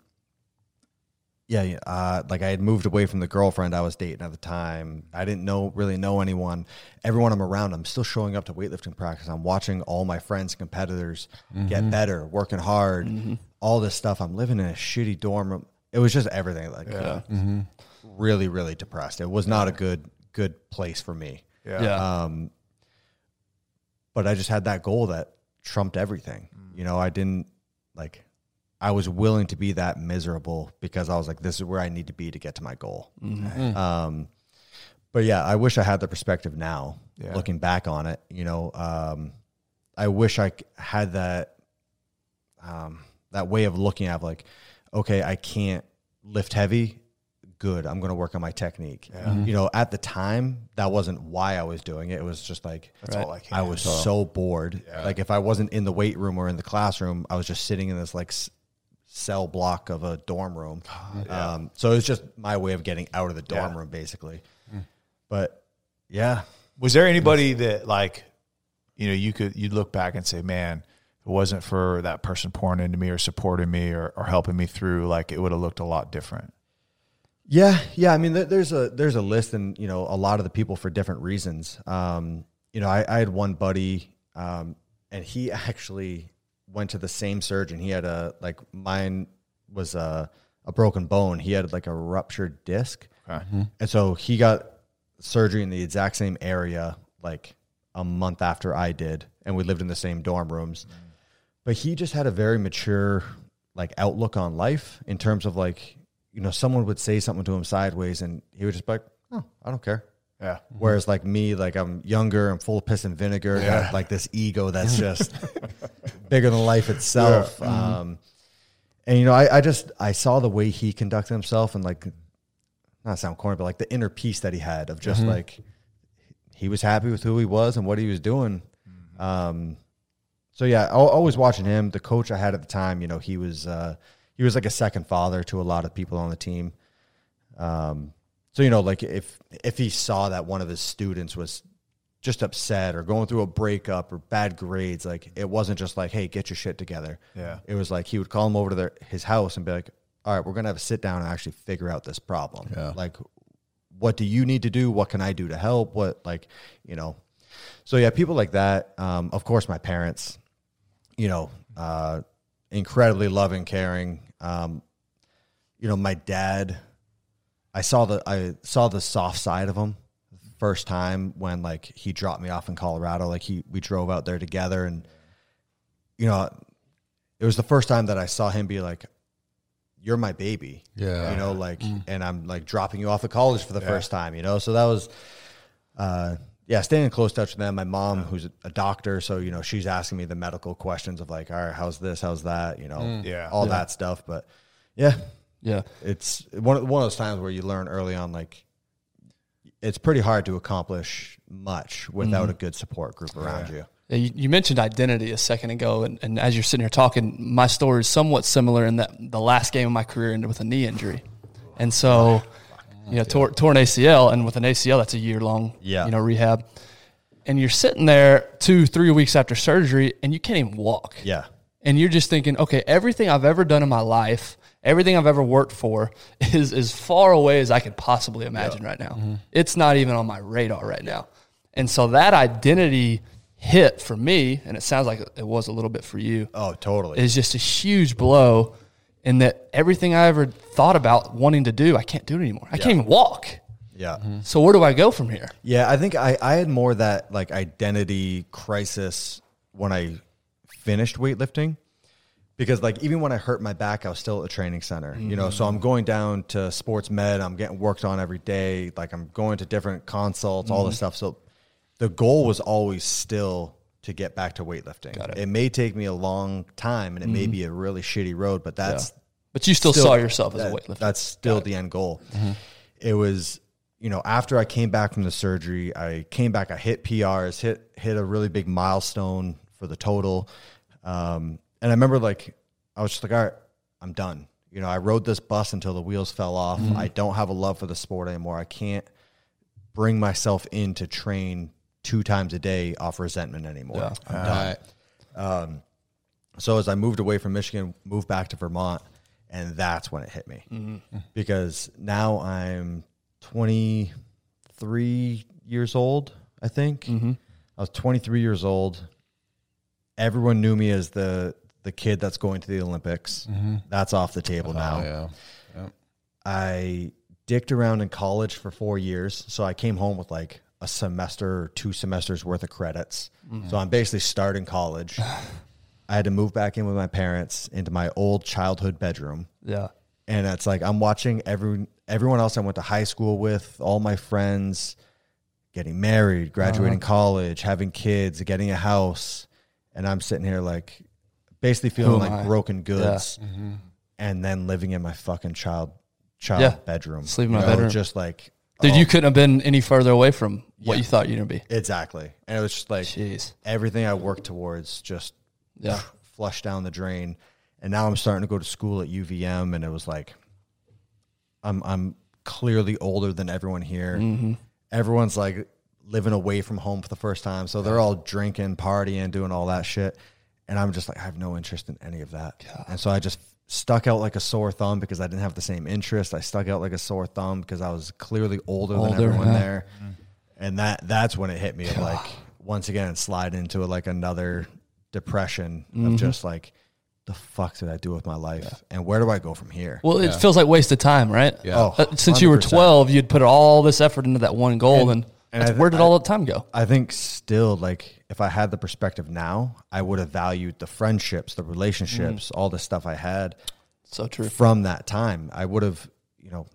Speaker 1: yeah, yeah, uh, like I had moved away from the girlfriend I was dating at the time. I didn't know really know anyone. Everyone I'm around, I'm still showing up to weightlifting practice. I'm watching all my friends, competitors get better, working hard, all this stuff. I'm living in a shitty dorm room. It was just everything. Like, really, really depressed. It was not a good, good place for me.
Speaker 2: yeah,
Speaker 3: Yeah.
Speaker 1: Um, but I just had that goal that trumped everything. You know, I didn't like. I was willing to be that miserable because I was like, this is where I need to be to get to my goal. Um, but yeah, I wish I had the perspective now,
Speaker 2: Yeah.
Speaker 1: looking back on it. You know, um, I wish I had that um, that way of looking at like, okay, I can't lift heavy. Good, I'm going to work on my technique. You know, at the time, that wasn't why I was doing it. It was just like
Speaker 2: that's all I can.
Speaker 1: I was so bored. Like if I wasn't in the weight room or in the classroom, I was just sitting in this like s- cell block of a dorm room. um, so it was just my way of getting out of the dorm
Speaker 2: Yeah.
Speaker 1: room, basically. But yeah,
Speaker 2: Was there anybody that like, you know, you could you'd look back and say, man, it wasn't for that person pouring into me or supporting me or, or helping me through, like it would have looked a lot different.
Speaker 1: Yeah, yeah. I mean, there's a there's a list, and you know, a lot of the people for different reasons. Um, you know, I, I had one buddy, um, and he actually went to the same surgeon. He had a like mine was a a broken bone. He had like a ruptured disc,
Speaker 2: Okay.
Speaker 1: and so he got surgery in the exact same area, like a month after I did, and we lived in the same dorm rooms. But he just had a very mature like outlook on life in terms of like, you know, someone would say something to him sideways and he would just be like, Oh, I don't care.
Speaker 2: Yeah.
Speaker 1: Whereas like me, like I'm younger, I'm full of piss and vinegar, got like this ego that's just bigger than life itself. Um, and you know, I, I just I saw the way he conducted himself and like not sound corny, but like the inner peace that he had of just like he was happy with who he was and what he was doing. Um, so yeah, al- always watching him. The coach I had at the time, you know, he was uh, he was like a second father to a lot of people on the team. Um, so you know, like if if he saw that one of his students was just upset or going through a breakup or bad grades, like it wasn't just like, hey, get your shit together.
Speaker 2: Yeah.
Speaker 1: It was like he would call him over to their his house and be like, all right, we're gonna have a sit down and actually figure out this problem.
Speaker 4: Yeah.
Speaker 1: Like, what do you need to do? What can I do to help? What like, you know. So yeah, people like that. Um, of course, my parents, you know, uh, incredibly loving, caring. Um, you know, my dad. I saw the I saw the soft side of him first time when like he dropped me off in Colorado. Like he we drove out there together, and you know, it was the first time that I saw him be like, "You're my baby."
Speaker 4: Yeah.
Speaker 1: you know, like, and I'm like dropping you off at college for the first time. You know, so that was, uh, yeah, staying in close touch with them. My mom, who's a doctor, so you know, she's asking me the medical questions of like, "All right, how's this? How's that?" You know, mm.
Speaker 2: Yeah.
Speaker 1: all that stuff. But yeah,
Speaker 3: Yeah.
Speaker 1: it's one of, one of those times where you learn early on like it's pretty hard to accomplish much without mm-hmm. a good support group around you.
Speaker 3: Yeah, you, you mentioned identity a second ago, and, and as you're sitting here talking, my story is somewhat similar in that the last game of my career ended with a knee injury, and so you know tore, tore an ACL, and with an ACL that's a year long,
Speaker 1: Yeah.
Speaker 3: you know rehab, and you're sitting there two three weeks after surgery, and you can't even walk,
Speaker 1: Yeah.
Speaker 3: and you're just thinking, okay, everything I've ever done in my life, everything I've ever worked for, is as far away as I could possibly imagine right now. Mm-hmm. It's not even on my radar right now, and so that identity hit for me, and it sounds like it was a little bit for you,
Speaker 1: Oh, totally.
Speaker 3: is just a huge blow. In that everything I ever thought about wanting to do, I can't do it anymore. I can't even walk.
Speaker 1: Yeah. Mm-hmm.
Speaker 3: So where do I go from here?
Speaker 1: Yeah, I think I, I had more that like identity crisis when I finished weightlifting. Because like even when I hurt my back, I was still at a training center. You know, so I'm mm-hmm. going down to sports med, I'm getting worked on every day, like I'm going to different consults, all this mm-hmm. stuff. So the goal was always still to get back to weightlifting.
Speaker 3: Got it.
Speaker 1: It. may take me a long time and it may mm-hmm. be a really shitty road, but that's
Speaker 3: But you still,
Speaker 1: still-
Speaker 3: saw yourself as a weightlifter.
Speaker 1: That's still the end goal. Mm-hmm. It was, you know, after I came back from the surgery, I came back, I hit PRs, hit hit a really big milestone for the total. Um, and I remember like I was just like, all right, I'm done. You know, I rode this bus until the wheels fell off. Mm-hmm. I don't have a love for the sport anymore. I can't bring myself in to train two times a day off resentment anymore. I'm done.
Speaker 4: Right.
Speaker 1: So as I moved away from Michigan, moved back to Vermont, and that's when it hit me mm-hmm. because now I'm 23 years old. I think mm-hmm. I was 23 years old. Everyone knew me as the the kid that's going to the Olympics. Mm-hmm. That's off the table now.
Speaker 4: Oh, yeah. yeah.
Speaker 1: I dicked around in college for four years. So I came home with like a semester or two semesters worth of credits. Mm-hmm. So I'm basically starting college. I had to move back in with my parents into my old childhood bedroom.
Speaker 3: yeah.
Speaker 1: And it's like I'm watching every everyone else I went to high school with, all my friends getting married, graduating uh-huh. college, having kids, getting a house. And I'm sitting here like basically feeling like
Speaker 3: I?
Speaker 1: broken goods mm-hmm. and then living in my fucking child child
Speaker 3: Yeah.
Speaker 1: bedroom.
Speaker 3: Sleep in my
Speaker 1: know,
Speaker 3: bedroom.
Speaker 1: Just like
Speaker 3: Dude, you couldn't have been any further away from what
Speaker 1: Yeah.
Speaker 3: you thought you were gonna be.
Speaker 1: exactly. And it was just like
Speaker 3: Jeez.
Speaker 1: everything I worked towards just
Speaker 3: Yeah.
Speaker 1: flushed down the drain. And now I'm starting to go to school at UVM, and it was like, I'm I'm clearly older than everyone here.
Speaker 3: Mm-hmm.
Speaker 1: Everyone's like living away from home for the first time, so they're all drinking, partying, doing all that shit. And I'm just like, I have no interest in any of that. And so I just stuck out like a sore thumb because I didn't have the same interest. I stuck out like a sore thumb because I was clearly older, than everyone
Speaker 3: yeah.
Speaker 1: there. And that that's when it hit me of like once again slide into like another depression
Speaker 3: Mm-hmm.
Speaker 1: of just like the fuck did I do with my life and where do I go from here?
Speaker 3: Well, it feels like waste of time, right?
Speaker 4: Yeah.
Speaker 1: Oh,
Speaker 3: Uh, Since you were 12, you'd put all this effort into that one goal, and,
Speaker 1: and
Speaker 3: that's-
Speaker 1: I-
Speaker 3: where did
Speaker 1: I-
Speaker 3: all the time go?
Speaker 1: I think still like if I had the perspective now, I would have valued the friendships, the relationships,
Speaker 3: Mm-hmm.
Speaker 1: all the stuff I had
Speaker 3: So true.
Speaker 1: from that time. I would have, you know,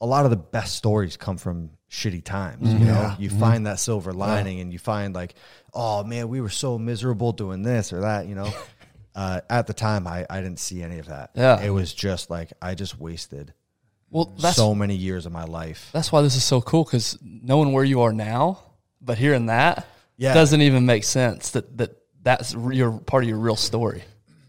Speaker 1: a lot of the best stories come from shitty times. You know, you find that silver lining and you find like, oh man, we were so miserable doing this or that, you know. uh, at the time, I, I didn't see any of that.
Speaker 3: Yeah.
Speaker 1: It was just like, I just wasted
Speaker 3: Well,
Speaker 1: so many years of my life.
Speaker 3: that's why this is so cool because knowing where you are now, but hearing that
Speaker 1: Yeah.
Speaker 3: doesn't even make sense. That that that's your part of your real story.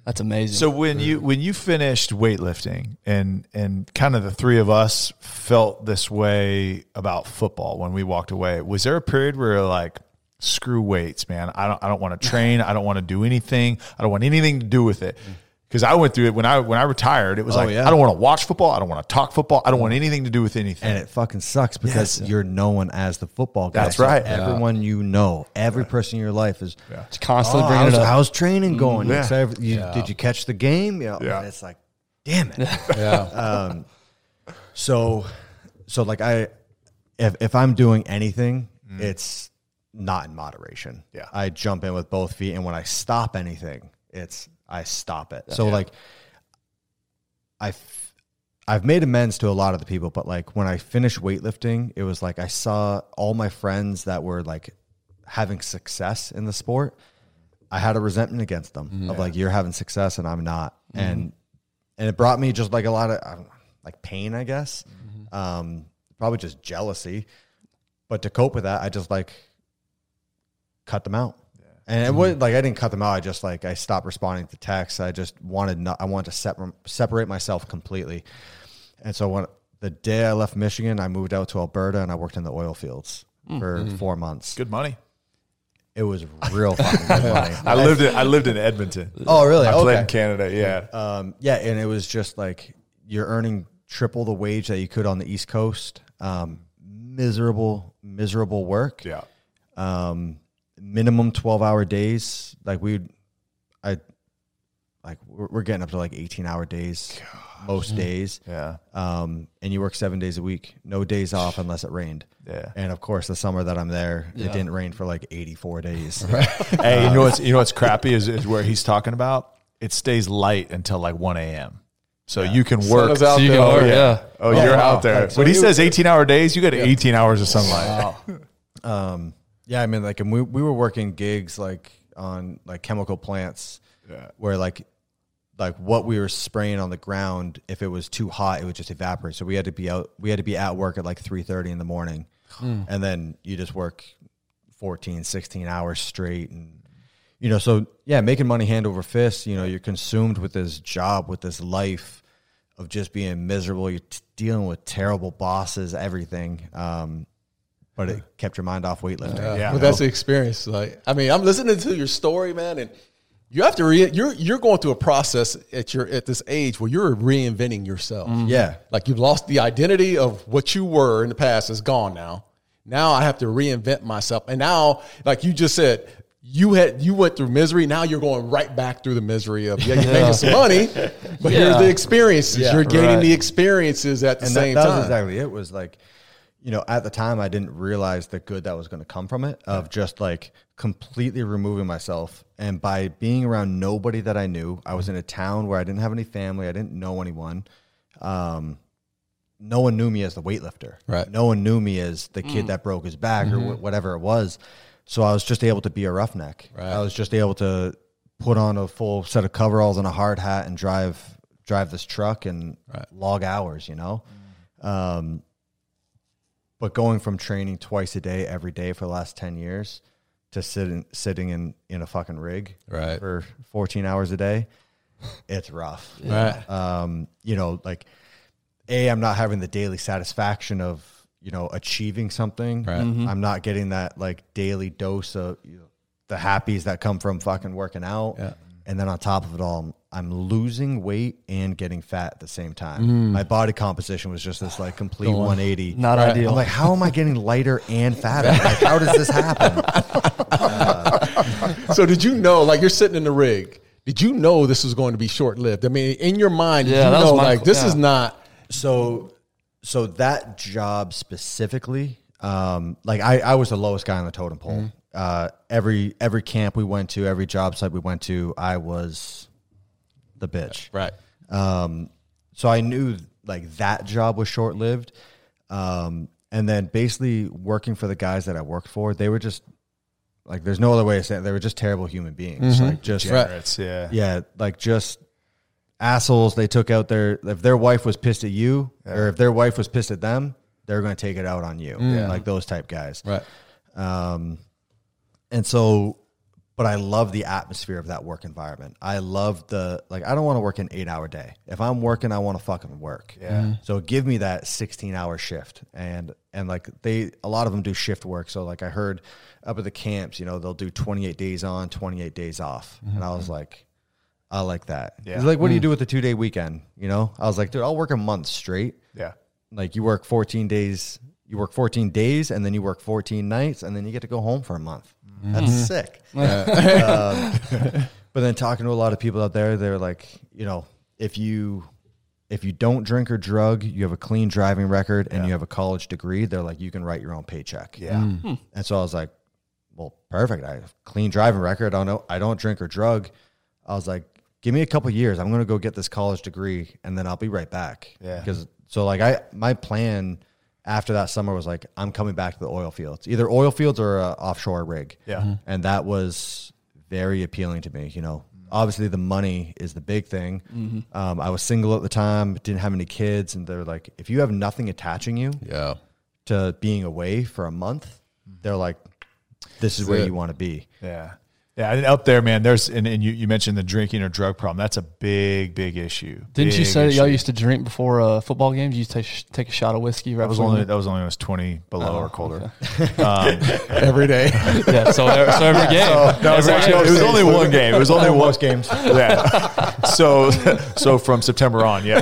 Speaker 3: That's amazing.
Speaker 2: So when you when you finished weightlifting and and kind of the three of us felt this way about football when we walked away, was there a period where you're like, screw weights, man. I don't I don't want to train. I don't want to do anything. I don't want anything to do with it. Mm-hmm. Because I went through it when I when I retired. It was oh, like
Speaker 1: yeah.
Speaker 2: I don't want to watch football. I don't want to talk football. I don't want anything to do with anything.
Speaker 1: And it fucking sucks because you're known as the football guy.
Speaker 2: That's
Speaker 1: So
Speaker 2: right.
Speaker 1: Everyone you know, every person in your life is
Speaker 3: Just constantly
Speaker 1: "Oh,
Speaker 3: bringing
Speaker 1: how's,
Speaker 3: it up.
Speaker 1: how's training mm, going?
Speaker 2: Yeah.
Speaker 1: You excited- you- Did you catch the game? You know,
Speaker 2: Yeah.
Speaker 1: and it's like, damn it.
Speaker 4: Yeah.
Speaker 1: Um, so, so like I, if if I'm doing anything, mm. it's not in moderation.
Speaker 2: Yeah.
Speaker 1: I jump in with both feet, and when I stop anything, it's I stop it. So like, I. I've made amends to a lot of the people, but like when I finished weightlifting, it was like I saw all my friends that were like having success in the sport. I had a resentment against them mm-hmm. of like you're having success and I'm not, mm-hmm. and and it brought me just like a lot of I like pain, I guess, mm-hmm. um, probably just jealousy. But to cope with that, I just like cut them out. And it was like I didn't cut them out. I just like I stopped responding to texts. I just wanted not, I wanted to separ- separate myself completely. And so when the day I left Michigan, I moved out to Alberta and I worked in the oil fields for four months.
Speaker 2: Good money.
Speaker 1: It was real fucking good money.
Speaker 2: I lived in I lived in Edmonton.
Speaker 1: Oh, really?
Speaker 2: I played
Speaker 1: Okay.
Speaker 2: in Canada. Yeah.
Speaker 1: Um, yeah, and it was just like you're earning triple the wage that you could on the East Coast. Um, miserable, miserable work.
Speaker 2: yeah.
Speaker 1: Um, minimum twelve hour days. Like we, I, like we're, we're getting up to like 18 hour days most days.
Speaker 2: Yeah.
Speaker 1: Um, and you work seven days a week, no days off unless it rained.
Speaker 2: Yeah.
Speaker 1: And of course, the summer that I'm there,
Speaker 3: Yeah.
Speaker 1: it didn't rain for like 84 days.
Speaker 2: Hey, you know what's you know what's crappy is, is where he's talking about. It stays light until like one a.m. So you can
Speaker 4: Sun
Speaker 2: work.
Speaker 4: is out
Speaker 3: So you
Speaker 4: there.
Speaker 3: can work,
Speaker 2: yeah.
Speaker 3: yeah.
Speaker 2: Oh,
Speaker 1: Oh,
Speaker 2: you're
Speaker 1: wow.
Speaker 2: out there.
Speaker 1: Like, so
Speaker 2: when he
Speaker 1: you-
Speaker 2: says 18 hour days, you got 18 hours of sunlight.
Speaker 1: Um, yeah, I mean, like, and we we were working gigs like on like chemical plants,
Speaker 2: Yeah.
Speaker 1: where like like what we were spraying on the ground, if it was too hot, it would just evaporate. So we had to be out, we had to be at work at like three thirty in the morning, and then you just work 14, 16 hours straight, and you know, so yeah, making money hand over fist. You know, you're consumed with this job, with this life of just being miserable. You're t- dealing with terrible bosses, everything. Um, but it kept your mind off weightlifting.
Speaker 4: Yeah,
Speaker 2: Yeah.
Speaker 4: but that's the experience. Like, I mean, I'm listening to your story, man, and you have to re- you're you're going through a process at your at this age where you're reinventing yourself. Mm-hmm.
Speaker 1: Yeah.
Speaker 4: like you've lost the identity of what you were in the past is gone now. Now I have to reinvent myself, and now, like you just said. You had you went through misery. Now you're going right back through the misery of yeah, you're making some money, but here's
Speaker 3: Yeah.
Speaker 4: the experiences.
Speaker 1: Yeah,
Speaker 4: you're gaining
Speaker 3: right.
Speaker 4: the experiences at the
Speaker 1: and
Speaker 4: same
Speaker 1: that
Speaker 4: time.
Speaker 1: was exactly it. Was like, you know, at the time I didn't realize the good that was going to come from it. Of just like completely removing myself, and by being around nobody that I knew, I was in a town where I didn't have any family, I didn't know anyone. Um, no one knew me as the weightlifter.
Speaker 4: Right.
Speaker 1: No one knew me as the kid that broke his back or wh- whatever it was. So I was just able to be a roughneck.
Speaker 4: Right.
Speaker 1: I was just able to put on a full set of coveralls and a hard hat and drive drive this truck and log hours. You know. Um, but going from training twice a day, every day for the last ten years, to sitting sitting in in a fucking rig
Speaker 4: Right.
Speaker 1: for fourteen hours a day, it's rough.
Speaker 4: Right.
Speaker 1: Um, you know, like a I'm not having the daily satisfaction of you know achieving something.
Speaker 4: Right.
Speaker 1: I'm not getting that like daily dose of you know, the happies that come from fucking working out.
Speaker 4: Yeah.
Speaker 1: And then on top of it all, I'm, I'm losing weight and getting fat at the same time.
Speaker 4: Mm.
Speaker 1: My body composition was just this like complete 180.
Speaker 3: Not
Speaker 4: Right.
Speaker 3: ideal.
Speaker 1: I'm like, how am I getting lighter and fatter? Like, how does this happen?
Speaker 4: So did you know, like you're sitting in the rig, did you know this was going to be short lived? I mean, in your mind,
Speaker 3: Yeah,
Speaker 4: you
Speaker 3: that was
Speaker 4: know
Speaker 3: my-
Speaker 4: like this is not
Speaker 1: So, so that job specifically, um, like I, I was the lowest guy on the totem pole. Uh, every every camp we went to, every job site we went to, I was the bitch.
Speaker 4: right.
Speaker 1: Um, so I knew like that job was short lived. Um, and then basically working for the guys that I worked for, they were just like, there's no other way to say it. They were just terrible human beings. Like just,
Speaker 2: Degenerates, yeah.
Speaker 1: yeah, like just assholes. They took out their, if their wife was pissed at you or if their wife was pissed at them, they're going to take it out on you. Like those type guys.
Speaker 4: Right.
Speaker 1: Um, and so, but I love the atmosphere of that work environment. I love the like. I don't want to work an eight hour day. If I'm working, I want to fucking work.
Speaker 2: Yeah. Mm-hmm.
Speaker 1: So give me that sixteen hour shift, and and like they, a lot of them do shift work. So like I heard up at the camps, you know, they'll do twenty eight days on, twenty eight days off, and I was mm-hmm. like. I like that.
Speaker 2: Yeah.
Speaker 1: He's like, what do you mm. do with the two day weekend? You know, I was like, dude, I'll work a month straight
Speaker 2: Yeah.
Speaker 1: like you work 14 days you work 14 days and then you work 14 nights and then you get to go home for a month that's mm-hmm. sick. Um, but then talking to a lot of people out there they're like you know if you if you don't drink or drug you have a clean driving record and you have a college degree they're like you can write your own paycheck.
Speaker 2: Yeah. Mm. Hmm.
Speaker 1: and so i was like well perfect. I have a clean driving record. I don't know. I don't drink or drug. I was like give me a couple years. I'm going to go get this college degree and then i'll be right back.
Speaker 2: Yeah.
Speaker 1: because so like i my plan after that summer was like i'm coming back to the oil fields either oil fields or a offshore rig
Speaker 2: Yeah.
Speaker 1: and that was very appealing to me you know obviously the money is the big thing um, i was single at the time didn't have any kids and they're like if you have nothing attaching you
Speaker 4: Yeah.
Speaker 1: to being away for a month, they're like, this is where
Speaker 4: it.
Speaker 1: you want to be.
Speaker 2: Yeah. Yeah. And up there, man, there's, and, and you, you mentioned the drinking or drug problem. That's a big, big issue.
Speaker 3: Didn't you say that y'all
Speaker 2: issue.
Speaker 3: used to drink before uh, football games? You used to take, take a shot of whiskey right
Speaker 2: That was only,
Speaker 3: the-
Speaker 2: that was only when it was 20 below or colder.
Speaker 4: Every day.
Speaker 3: yeah. So, every- so every game.
Speaker 2: No, it was,
Speaker 3: Every
Speaker 2: actually,
Speaker 3: game.
Speaker 2: it was only one game. It was only one
Speaker 1: most games.
Speaker 2: Yeah. So, so from September on, yeah.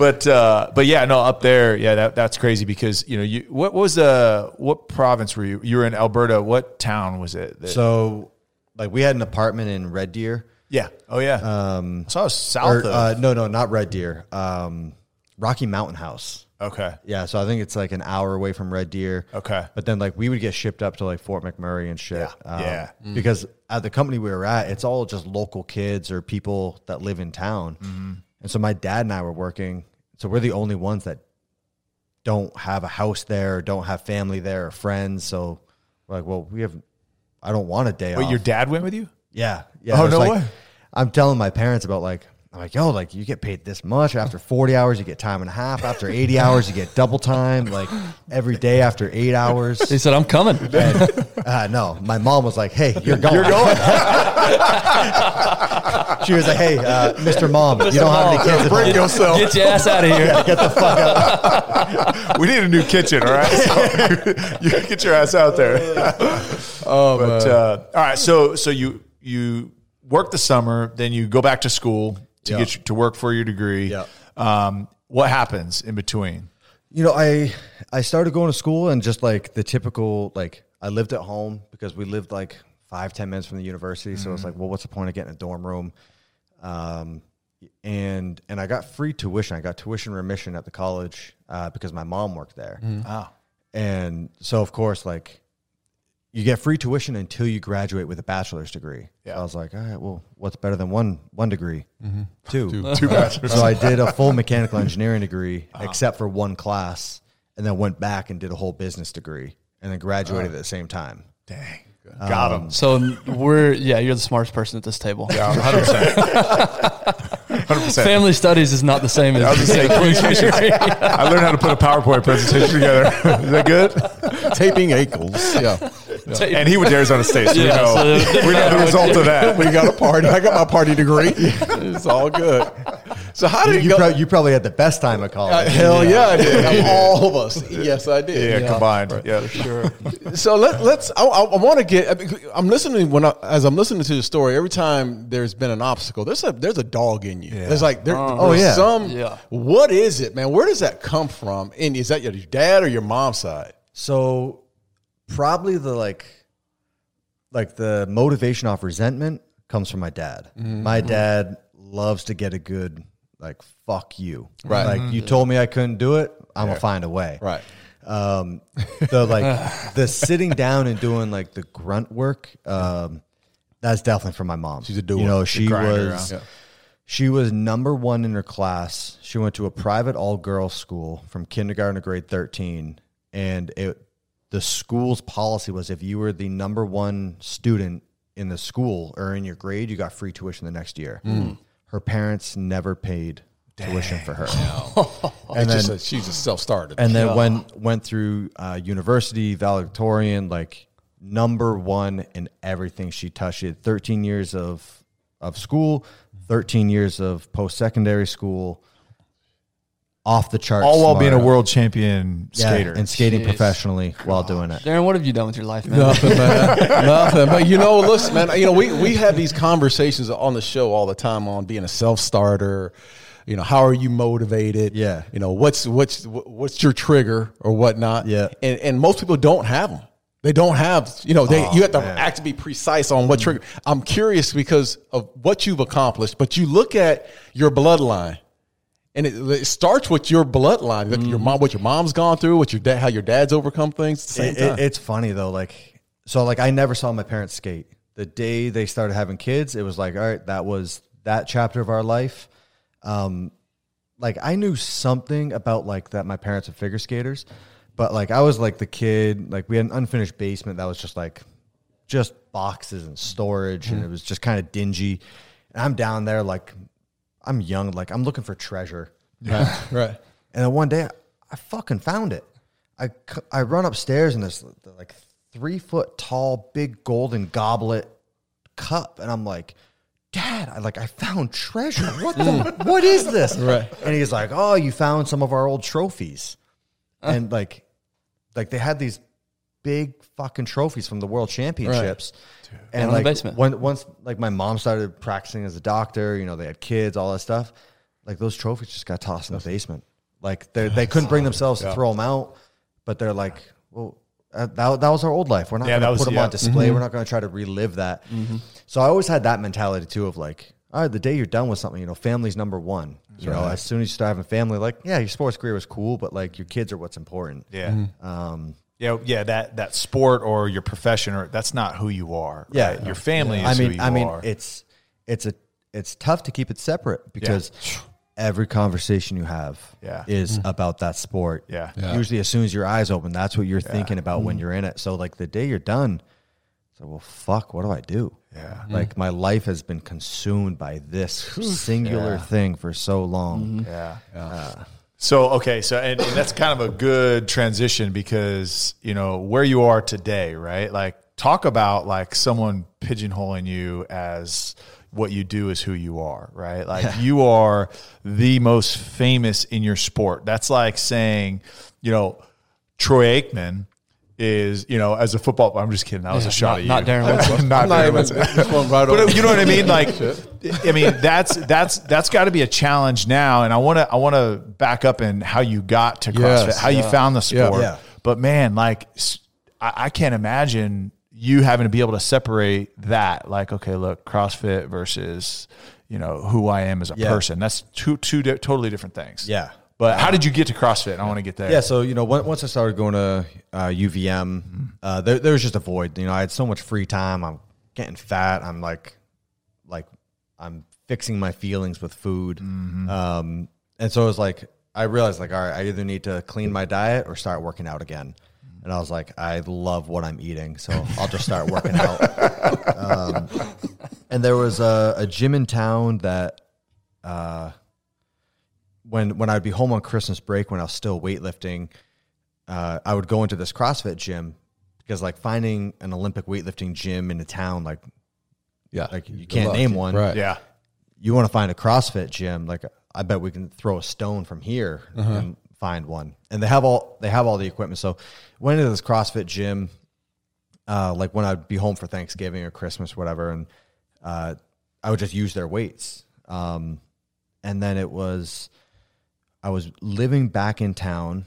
Speaker 2: But, uh, but yeah, no, up there, yeah, that, that's crazy because you know, you what was uh, what province were you? You were in Alberta. What town was it? that-
Speaker 1: So, like we had an apartment in Red Deer.
Speaker 2: Yeah. Oh yeah. Um, so I was south
Speaker 1: Or,
Speaker 2: of.
Speaker 1: uh, no, no, not Red Deer. Um, Rocky Mountain House.
Speaker 2: okay.
Speaker 1: Yeah, so I think it's like an hour away from Red Deer.
Speaker 2: Okay.
Speaker 1: But then like we would get shipped up to like Fort McMurray and shit. Um,
Speaker 2: Yeah. Yeah.
Speaker 1: Because at the company we were at, it's all just local kids or people that live in town.
Speaker 2: Mm-hmm.
Speaker 1: And so my dad and I were working. So we're the only ones that don't have a house there, or don't have family there or friends. So we're like, well, we have. I don't want a day
Speaker 2: Wait,
Speaker 1: off.
Speaker 2: your dad went with you?
Speaker 1: Yeah. Yeah.
Speaker 2: Oh, no
Speaker 1: like-
Speaker 2: way.
Speaker 1: I'm telling my parents about like, I'm like, yo, like you get paid this much. After 40 hours, you get time and a half. After 80 hours, you get double time. Like every day after eight hours.
Speaker 3: He said, "I'm coming."
Speaker 1: And, uh, no, my mom was like, hey, you're going. You're going. she was like, hey, uh, Mr. Mom, you don't have any kids. at
Speaker 2: Bring yourself.
Speaker 3: Get your ass out of here.
Speaker 1: Get the fuck out.
Speaker 2: we need a new kitchen, all right? So you get your ass out there. oh, but uh, all right. So so you you work the summer, then you go back to school to
Speaker 1: Yeah.
Speaker 2: get you, to work for your degree.
Speaker 1: Yeah.
Speaker 2: Um, what happens in between?
Speaker 1: You know, I I started going to school and just like the typical like I lived at home because we lived like five ten minutes from the university. So it's like, well, what's the point of getting a dorm room? Um, and and I got free tuition. I got tuition remission at the college uh, because my mom worked there.
Speaker 2: Oh,
Speaker 1: And so of course, like you get free tuition until you graduate with a bachelor's degree.
Speaker 2: Yeah.
Speaker 1: So I was like, all right, well, what's better than one one degree? Mm-hmm. Two.
Speaker 2: two bachelors.
Speaker 1: So I did a full mechanical engineering degree, uh-huh. except for one class, and then went back and did a whole business degree, and then graduated uh-huh. at the same time.
Speaker 2: Dang, um, got him.
Speaker 3: So we're yeah, you're the smartest person at this table.
Speaker 2: Yeah, hundred percent. Hundred percent.
Speaker 3: Family studies is not the same as
Speaker 2: I was gonna say. I learned how to put a PowerPoint presentation together. Is that good?
Speaker 4: Taping ankles. Yeah.
Speaker 2: And he went to Arizona State, so we know
Speaker 3: so-
Speaker 2: we know the result of that.
Speaker 4: we got a party. I got my party degree. It's all good. So how did it
Speaker 1: You,
Speaker 4: go?
Speaker 1: prob- you probably had the best time at college.
Speaker 4: Uh, hell yeah, I did. All of us. Yes, I did.
Speaker 2: Yeah, combined. Yeah, for
Speaker 3: sure.
Speaker 4: So let, let's. I, I, want to get. I'm listening when I, as I'm listening to the story. Every time there's been an obstacle, there's a there's a dog in you. There's like there,
Speaker 1: Oh, yeah.
Speaker 4: some.
Speaker 3: Yeah.
Speaker 4: What is it, man? Where does that come from? And is that your dad or your mom's side?
Speaker 1: So probably the like like the motivation off resentment comes from my dad. My dad loves to get a good like fuck you.
Speaker 4: Right.
Speaker 1: Like you told me I couldn't do it, I'm gonna find a way.
Speaker 4: Right.
Speaker 1: Um the like the sitting down and doing like the grunt work, um, that's definitely from my mom.
Speaker 4: She's a doer.
Speaker 1: You know, she was
Speaker 2: yeah.
Speaker 1: she was number one in her class. She went to a private all girls school from kindergarten to grade 13. And it, the school's policy was if you were the number one student in the school or in your grade, you got free tuition the next year. Her parents never paid tuition for her.
Speaker 4: And then just a, she's a self starter.
Speaker 1: And then went went through uh, university, valedictorian, like number one in everything she touched. She had 13 years of of school, 13 years of post secondary school, off the charts.
Speaker 2: all while being a world champion
Speaker 1: Yeah,
Speaker 2: skater.
Speaker 1: and skating
Speaker 3: Jeez.
Speaker 1: professionally while doing it.
Speaker 3: Darren, what have you done with your life, man?
Speaker 4: Nothing, man. Nothing. But you know, listen, man. You know, we we have these conversations on the show all the time on being a self starter. You know, how are you motivated?
Speaker 1: Yeah.
Speaker 4: You know, what's what's what's your trigger or whatnot?
Speaker 1: Yeah.
Speaker 4: And and most people don't have them. They don't have. You know, they
Speaker 1: Oh,
Speaker 4: you have to
Speaker 1: act
Speaker 4: to be precise on what trigger. I'm curious because of what you've accomplished, but you look at your bloodline. And it, it starts with your bloodline, like your mom, what your mom's gone through, what your dad, how your dad's overcome things. At the same
Speaker 1: It- it-
Speaker 4: time.
Speaker 1: it's funny though, like so like I never saw my parents skate. The day they started having kids, it was like, all right, that was that chapter of our life. Um like I knew something about like that my parents were figure skaters, but like I was like the kid, like we had an unfinished basement that was just like just boxes and storage and it was just kind of dingy. And I'm down there like I'm young, like I'm looking for treasure.
Speaker 4: right. right.
Speaker 1: And then one day, I fucking found it. I I run upstairs in this like three foot tall, big golden goblet cup, and I'm like, Dad, I like I found treasure. What the? what is this?
Speaker 4: Right.
Speaker 1: And he's like, Oh, you found some of our old trophies, and like, like they had these big fucking trophies from the world championships.
Speaker 3: in
Speaker 1: And
Speaker 3: the
Speaker 1: like
Speaker 3: basement.
Speaker 1: when, once like my mom started practicing as a doctor, you know, they had kids, all that stuff. Like those trophies just got tossed in the basement. Like they they couldn't bring themselves to throw them out, but they're like, well, uh, that, that was our old life. We're not
Speaker 2: Yeah,
Speaker 1: going to put them
Speaker 2: yeah.
Speaker 1: on display. We're not going to try to relive that. So I always had that mentality too of like, all right, the day you're done with something, you know, family's number one. You know, as soon as you start having family, like, yeah, your sports career was cool, but like your kids are what's important.
Speaker 2: Yeah.
Speaker 1: Um,
Speaker 2: Yeah, yeah, that that sport or your profession or that's not who you are.
Speaker 1: Yeah.
Speaker 2: right? your family is
Speaker 1: I
Speaker 2: who
Speaker 1: mean,
Speaker 2: you
Speaker 1: I mean,
Speaker 2: are.
Speaker 1: it's it's a it's tough to keep it separate because every conversation you have
Speaker 2: Yeah.
Speaker 1: is mm-hmm. about that sport.
Speaker 2: Yeah.
Speaker 4: Yeah.
Speaker 1: Usually, as soon as your eyes open, that's what you're thinking about when mm-hmm. you're in it. So, like the day you're done, so well, fuck, what do I do?
Speaker 2: Yeah. Mm-hmm.
Speaker 1: Like my life has been consumed by this singular thing for so long.
Speaker 2: Yeah. Uh, so okay, so and, and that's kind of a good transition because you know where you are today, right? Like talk about like someone pigeonholing you as what you do is who you are, right? Like you are the most famous in your sport. That's like saying, you know, Troy Aikman is, you know, as a football. I'm just kidding. That was a shot
Speaker 3: not-
Speaker 2: at you.
Speaker 3: not Darren Woodson.
Speaker 2: not
Speaker 4: I'm not
Speaker 2: Darren
Speaker 4: even,
Speaker 2: Woodson.
Speaker 4: this one right
Speaker 2: But you know what I mean? Like, I mean, that's that's that's got to be a challenge now. And I want to I want to back up in how you got to CrossFit,
Speaker 4: Yes,
Speaker 2: how you found the
Speaker 4: Yeah.
Speaker 2: sport.
Speaker 1: Yeah.
Speaker 2: But man, like, I can't imagine you having to be able to separate that. Like, okay, look, CrossFit versus you know who I am as a
Speaker 1: Yeah.
Speaker 2: person. That's two two di- totally different things.
Speaker 1: Yeah.
Speaker 2: But how did you get to CrossFit? I want to get there.
Speaker 1: Yeah, so you know, once I started going to uh, UVM, uh, there, there was just a void. You know, I had so much free time. I'm getting fat. I'm like, like, I'm fixing my feelings with food, um, and so it was like I realized like, all right, I either need to clean my diet or start working out again. And I was like, I love what I'm eating, so I'll just start working out. Um, and there was a, a gym in town that uh, when when I'd be home on Christmas break when I was still weightlifting, uh, I would go into this CrossFit gym because like finding an Olympic weightlifting gym in a town like
Speaker 4: yeah,
Speaker 1: like, you can't
Speaker 4: luck.
Speaker 1: name one.
Speaker 4: Right.
Speaker 2: yeah,
Speaker 1: you want to find a CrossFit gym like I bet we can throw a stone from here and find one. And they have all they have all the equipment. So went into this CrossFit gym uh, like when I'd be home for Thanksgiving or Christmas, whatever, and uh, I would just use their weights. Um, and then it was, I was living back in town,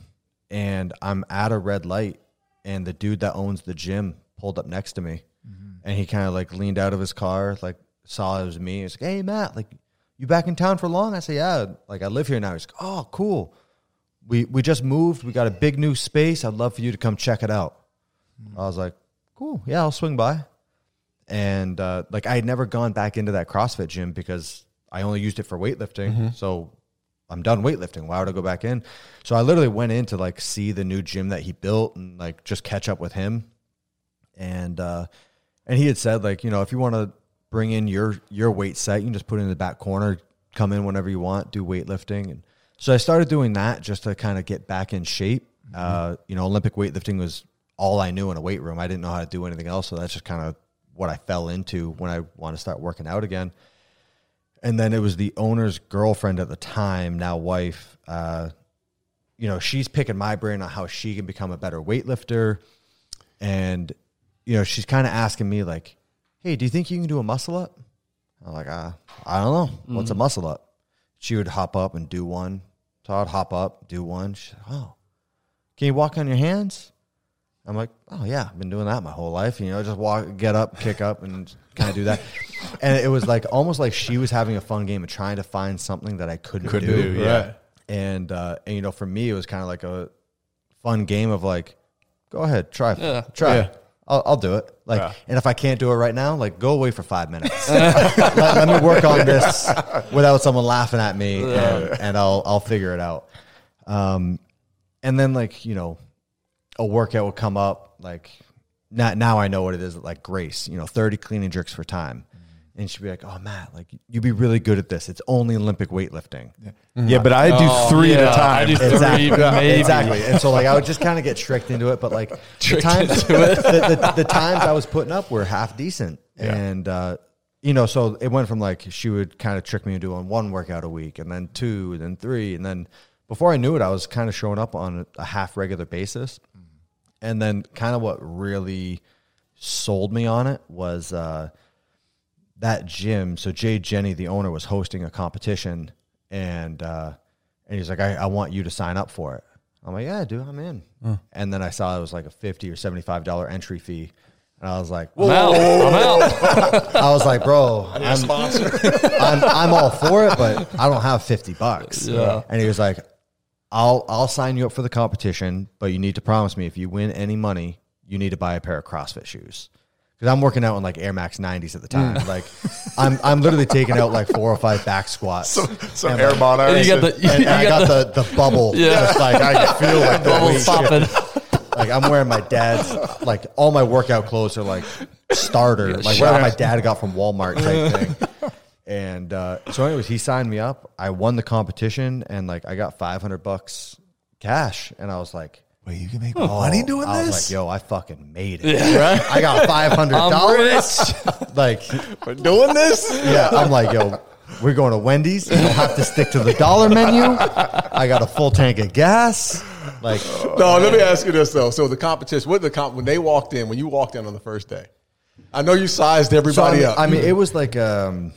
Speaker 1: and I'm at a red light, and the dude that owns the gym pulled up next to me, mm-hmm. and he kind of like leaned out of his car, like saw it was me. He's like, "Hey, Mat, like you back in town for long?" I say, "Yeah, like I live here now." He's like, "Oh, cool. We we just moved. We got a big new space. I'd love for you to come check it out." Mm-hmm. I was like, cool. Yeah, I'll swing by. And uh, like I had never gone back into that CrossFit gym because I only used it for weightlifting. Mm-hmm. So I'm done weightlifting. Why would I go back in? So I literally went in to like see the new gym that he built and like just catch up with him. And uh, and he had said like you know if you want to bring in your your weight set, you can just put it in the back corner, come in whenever you want, do weightlifting. And so I started doing that just to kind of get back in shape. Uh, you know, Olympic weightlifting was all I knew in a weight room. I didn't know how to do anything else, so that's just kind of what I fell into when I want to start working out again. And then it was the owner's girlfriend at the time, now wife. Uh, you know, she's picking my brain on how she can become a better weightlifter, and you know, she's kind of asking me like, "Hey, do you think you can do a muscle up?" I'm like, uh, "I don't know. What's a muscle up?" She would hop up and do one. So I'd hop up, do one. She's like, "Oh, can you walk on your hands?" I'm like, oh yeah, I've been doing that my whole life. You know, just walk, get up, kick up, and kind of do that. And it was like almost like she was having a fun game of trying to find something that I couldn't,
Speaker 2: Couldn't
Speaker 1: do.
Speaker 2: do, yeah.
Speaker 1: And uh, and you know, for me, it was kind of like a fun game of like, go ahead, try,
Speaker 3: Yeah.
Speaker 1: try.
Speaker 2: Yeah.
Speaker 1: I'll, I'll do it. Like,
Speaker 2: Yeah.
Speaker 1: and if I can't do it right now, like, go away for five minutes. let, let me work on this without someone laughing at me, and, and I'll I'll figure it out. Um, and then like you know, a workout would come up like now, now I know what it is like Grace, you know, 30 clean and jerks for time. And she'd be like, Oh Mat, like you'd be really good at this. It's only Olympic weightlifting.
Speaker 2: yeah. But I do three at a time.
Speaker 3: I do three,
Speaker 1: Exactly.
Speaker 3: maybe.
Speaker 1: Exactly. And so like I would just kind of get tricked into it. But like the times,
Speaker 3: into it.
Speaker 1: the, the, the times I was putting up were half decent. And uh, you know, so it went from like she would kind of trick me into doing one workout a week and then two, and then three, and then before I knew it, I was kind of showing up on a half regular basis. And then kind of what really sold me on it was uh, that gym. So Jay Jenny, the owner, was hosting a competition, and uh, and he's like, I, I want you to sign up for it. I'm like, yeah, dude, I'm in. And then I saw it was like a fifty or seventy five dollar entry fee, and I was like,
Speaker 3: I'm out. I'm out.
Speaker 1: I was like, bro,
Speaker 2: a
Speaker 1: I'm,
Speaker 2: sponsor.
Speaker 1: I'm I'm all for it, but I don't have fifty bucks.
Speaker 3: Yeah.
Speaker 1: And he was like, I'll I'll sign you up for the competition, but you need to promise me if you win any money, you need to buy a pair of CrossFit shoes. Because I'm working out in like Air Max 90s at the time. Mm. Like, I'm I'm literally taking out like four or five back squats.
Speaker 2: So, Some
Speaker 1: And,
Speaker 2: air
Speaker 1: like,
Speaker 2: monitor.
Speaker 3: You got the, you,
Speaker 1: and, and I
Speaker 3: got
Speaker 1: got the, the bubble.
Speaker 3: Yeah.
Speaker 1: Just like I can feel like the
Speaker 3: bubble popping.
Speaker 1: Like I'm wearing my dad's like all my workout clothes are like starter, like what my dad got from Walmart type thing. And uh, so, anyways, he signed me up. I won the competition, and like I got 500 bucks cash, and I was like,
Speaker 2: Wait, you can make money doing this?
Speaker 1: I was
Speaker 2: this?
Speaker 1: like, yo, I fucking made it. Yeah, right? I got five hundred dollars. Like,
Speaker 2: We're doing this?
Speaker 1: yeah, I'm like, yo, we're going to Wendy's. You don't have to stick to the dollar menu. I got a full tank of gas. Like,
Speaker 4: No, let me ask you this though. So the competition, what the comp when they walked in, when you walked in on the first day, I know you sized
Speaker 1: so I
Speaker 4: everybody
Speaker 1: mean,
Speaker 4: up.
Speaker 1: I mean, it was like, um,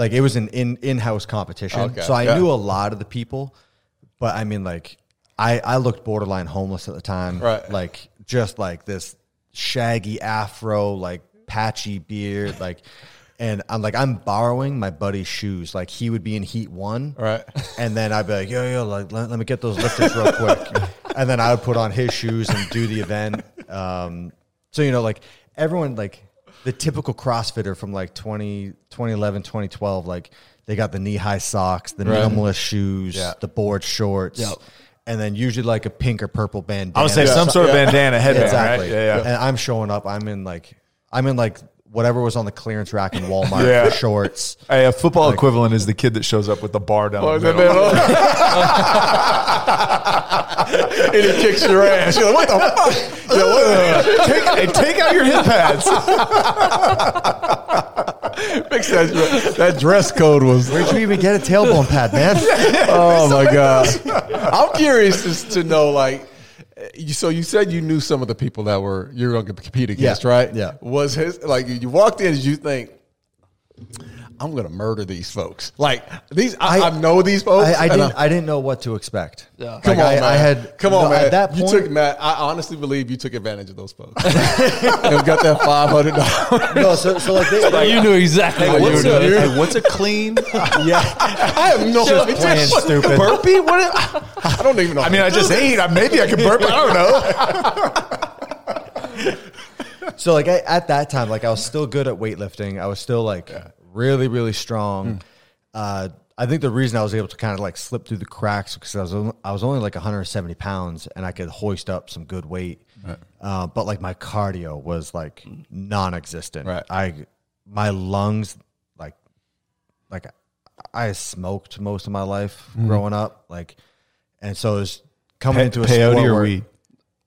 Speaker 1: like it was an in in house competition.
Speaker 4: Okay.
Speaker 1: So I
Speaker 4: Yeah.
Speaker 1: knew a lot of the people, but I mean, like, I I looked borderline homeless at the time.
Speaker 4: Right.
Speaker 1: Like just like this shaggy afro, like patchy beard, like. And I'm like, I'm borrowing my buddy's shoes. Like he would be in heat one,
Speaker 4: Right.
Speaker 1: And then I'd be like, yo, yo, like, let, let me get those lifters real quick. and then I would put on his shoes and do the event. Um, so, you know, like everyone, like the typical CrossFitter from like 20, 2011, 2012, like they got the knee high socks, the minimalist shoes,
Speaker 2: Yeah.
Speaker 1: the board shorts.
Speaker 3: Yep.
Speaker 1: And then usually like a pink or purple bandana.
Speaker 2: I would say some sort of bandana headband,
Speaker 1: exactly.
Speaker 2: right? Yeah, yeah.
Speaker 1: And I'm showing up. I'm in like, I'm in like whatever was on the clearance rack in Walmart
Speaker 2: Yeah.
Speaker 1: for shorts.
Speaker 2: Hey, a football equivalent is the kid that shows up with the bar down the middle.
Speaker 4: and he kicks your ass. You're like, what the fuck? You're like,
Speaker 2: take, hey, take out your hip pads.
Speaker 4: Fix that, that dress code was.
Speaker 1: Where'd you even get a tailbone pad, man?
Speaker 4: Oh my god! I'm curious just to know, like, you, Uh, so you said you knew some of the people that were you're going to compete against,
Speaker 1: Yeah,
Speaker 4: right?
Speaker 1: yeah.
Speaker 4: Was his like you walked in? Did you think? I'm gonna murder these folks. Like these, I, I,
Speaker 1: I-
Speaker 4: know these folks.
Speaker 1: I, I didn't. I didn't know what to expect.
Speaker 3: Yeah.
Speaker 1: Like,
Speaker 4: Come on,
Speaker 1: I,
Speaker 4: man.
Speaker 1: I had.
Speaker 4: come on,
Speaker 1: no,
Speaker 4: man.
Speaker 1: At that point, you
Speaker 4: took Mat. I honestly believe you took advantage of those folks. and got that five hundred dollars.
Speaker 1: no. So, so like, they, like
Speaker 3: you knew exactly what you were doing.
Speaker 2: a, hey, what's a clean?
Speaker 1: yeah,
Speaker 4: I have no
Speaker 1: Just
Speaker 4: idea.
Speaker 1: playing
Speaker 4: What,
Speaker 1: stupid.
Speaker 2: burpee? What?
Speaker 4: I don't even know.
Speaker 2: I mean, I just ate. I- Maybe I could burp. I don't know.
Speaker 1: So like I, at that time, like I was still good at weightlifting. I was still like really, really strong. Uh, I think the reason I was able to kind of like slip through the cracks because I was only, I was only like 170 pounds and I could hoist up some good weight. Uh, but like my cardio was like non-existent.
Speaker 4: Right.
Speaker 1: I my lungs like like I smoked most of my life growing up. Like, and so it was coming into a
Speaker 2: Peyote or weed?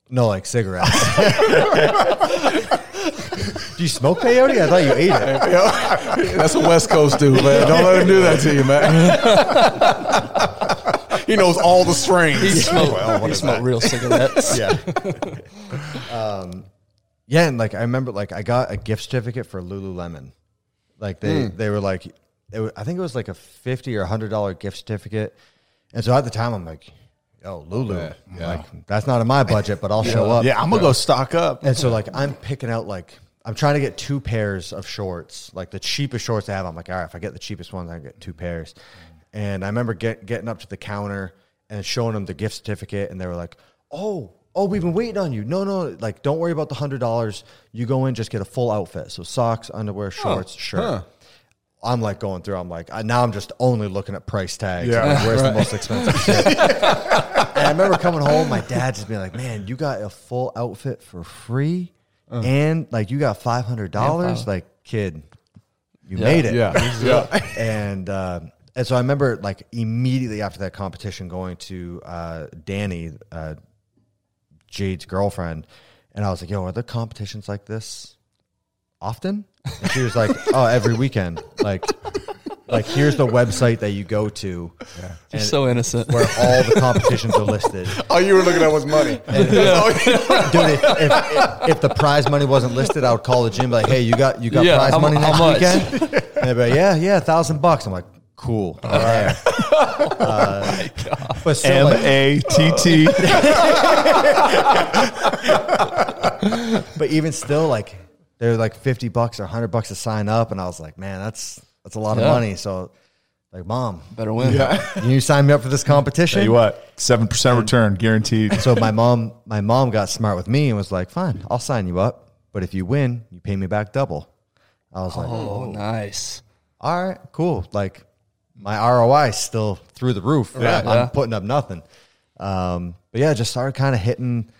Speaker 1: No, like cigarettes. do you smoke peyote? I thought you ate it.
Speaker 4: That's what West Coast do, man. Don't let him do that to you, man. he knows all the strains.
Speaker 3: He smoked, he smoked real cigarettes.
Speaker 1: Yeah. um, yeah, and like I remember, like I got a gift certificate for Lululemon. Like they, they were like, it wa- I think it was like a fifty or hundred dollar gift certificate. And so at the time, I'm like, yo, Lulu,
Speaker 4: Yeah, yeah.
Speaker 1: like that's not in my budget, but I'll show up.
Speaker 2: Yeah, I'm gonna go stock up.
Speaker 1: And so like I'm picking out like I'm trying to get two pairs of shorts, like the cheapest shorts I have. I'm like, all right, if I get the cheapest ones, I get two pairs. And I remember get, getting up to the counter and showing them the gift certificate, and they were like, oh, oh, we've been waiting on you. No, no, like don't worry about the hundred dollars. You go in, just get a full outfit, so socks, underwear, shorts, shirt.
Speaker 4: huh.
Speaker 1: I'm like going through. I'm like, I, now I'm just only looking at price tags.
Speaker 2: Yeah.
Speaker 1: Like, where's the most expensive shit? and I remember coming home, my dad just being like, "Man, you got a full outfit for free, and like you got five hundred dollars. Like, kid, you
Speaker 3: Yeah.
Speaker 1: made it."
Speaker 4: Yeah, yeah.
Speaker 1: and uh, and so I remember like immediately after that competition going to uh, Danny, uh, Jade's girlfriend, and I was like, "Yo, are there competitions like this often?" And she was like, "Oh, every weekend. Like, like here's the website that you go to, and
Speaker 3: so innocent.
Speaker 1: where all the competitions are listed."
Speaker 4: All you were looking at was money.
Speaker 1: Dude, if, if, if the prize money wasn't listed, I would call the gym, be like, "Hey, you got you got
Speaker 3: Yeah,
Speaker 1: prize
Speaker 3: how mu-
Speaker 1: money
Speaker 3: how
Speaker 1: next
Speaker 3: much?
Speaker 1: weekend?" And they'd be like, "Yeah, yeah, a thousand bucks." I'm like, cool. All right. Uh, but still,
Speaker 2: M
Speaker 1: like,
Speaker 2: A T T.
Speaker 1: but even still, like they're like fifty bucks or hundred bucks to sign up, and I was like, man, that's that's a lot of money. So, like, mom,
Speaker 3: Better win.
Speaker 1: can you sign me up for this competition?
Speaker 2: Tell you what, seven percent return guaranteed.
Speaker 1: So my mom, my mom got smart with me and was like, fine, I'll sign you up, but if you win, you pay me back double. I was like,
Speaker 3: Oh, nice.
Speaker 1: all right, cool. Like my ROI still through the roof.
Speaker 3: Yeah.
Speaker 1: I'm
Speaker 3: Yeah.
Speaker 1: putting up nothing. Um, but yeah, just started kind of hitting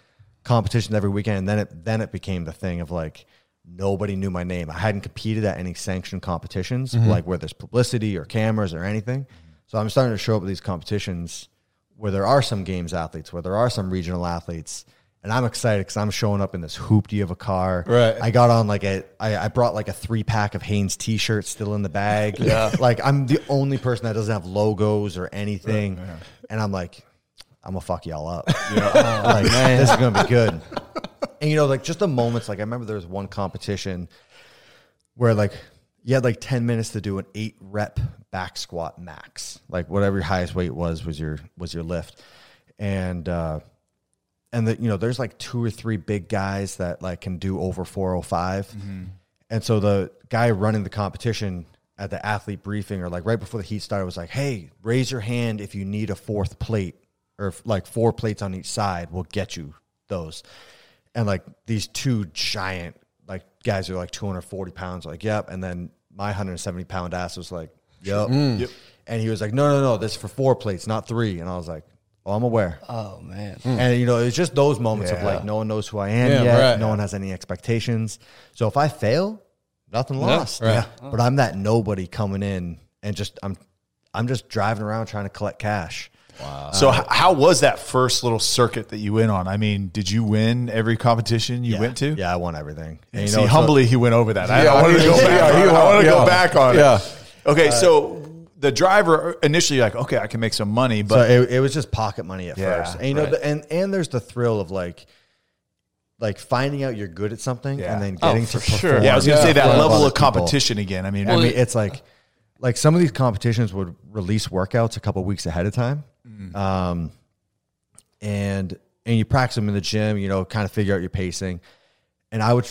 Speaker 1: competitions every weekend, and then it then it became the thing of like nobody knew my name. I hadn't competed at any sanctioned competitions, mm-hmm. like where there's publicity or cameras or anything. So I'm starting to show up at these competitions where there are some games athletes, where there are some regional athletes. And I'm excited because I'm showing up in this hoopty of a car.
Speaker 4: Right.
Speaker 1: I got on like a, I, I brought like a three pack of Hanes t-shirts still in the bag. Yeah. Like I'm the only person that doesn't have logos or anything. And I'm like, I'm gonna fuck y'all up. Yeah. like, man, this is gonna be good. And you know, like just the moments, like I remember there was one competition where like you had like 10 minutes to do an eight rep back squat max. Like whatever your highest weight was was your was your lift. And uh and that you know there's like two or three big guys that like can do over 405 and so the guy running the competition at the athlete briefing or like right before the heat started was like hey raise your hand if you need a fourth plate or like four plates on each side we'll get you those and like these two giant like guys who are like 240 pounds like yep and then my 170 pound ass was like yep. Mm.
Speaker 2: Yep.
Speaker 1: and he was like no no no this is for four plates not three and i was like oh i'm aware
Speaker 3: Oh man. Hmm.
Speaker 1: and you know, it's just those moments of like no one knows who I am
Speaker 4: Yeah,
Speaker 1: yet.
Speaker 4: right.
Speaker 1: No one has any expectations. So if I fail, nothing lost.
Speaker 4: right.
Speaker 1: But I'm that nobody coming in and just I'm I'm just driving around trying to collect cash.
Speaker 2: So h- how was that first little circuit that you went on? I mean, did you win every competition you
Speaker 1: Yeah.
Speaker 2: went to?
Speaker 1: Yeah, I won everything. And, you
Speaker 2: See,
Speaker 1: know, so-
Speaker 2: humbly he went over that. I,
Speaker 4: Yeah,
Speaker 2: I wanted to go back.
Speaker 4: he
Speaker 2: on it. I want to
Speaker 4: yeah.
Speaker 2: go back on
Speaker 4: Yeah.
Speaker 2: it. Okay, so the driver initially like, okay, I can make some money,
Speaker 1: so
Speaker 2: but
Speaker 1: it, it was just pocket money at
Speaker 2: Yeah,
Speaker 1: first. And you know,
Speaker 2: right.
Speaker 1: and and there's the thrill of like like finding out you're good at something
Speaker 2: Yeah.
Speaker 1: and then
Speaker 3: Oh,
Speaker 1: getting
Speaker 3: for
Speaker 1: to
Speaker 3: sure.
Speaker 1: perform
Speaker 2: yeah, I was going to
Speaker 4: Yeah,
Speaker 2: say that
Speaker 1: in
Speaker 2: level
Speaker 1: other
Speaker 2: of
Speaker 1: people.
Speaker 2: competition again. I mean,
Speaker 1: I mean, it's like like some of these competitions would release workouts a couple weeks ahead of time, um, and and you practice them in the gym. You know, kind of figure out your pacing. And I would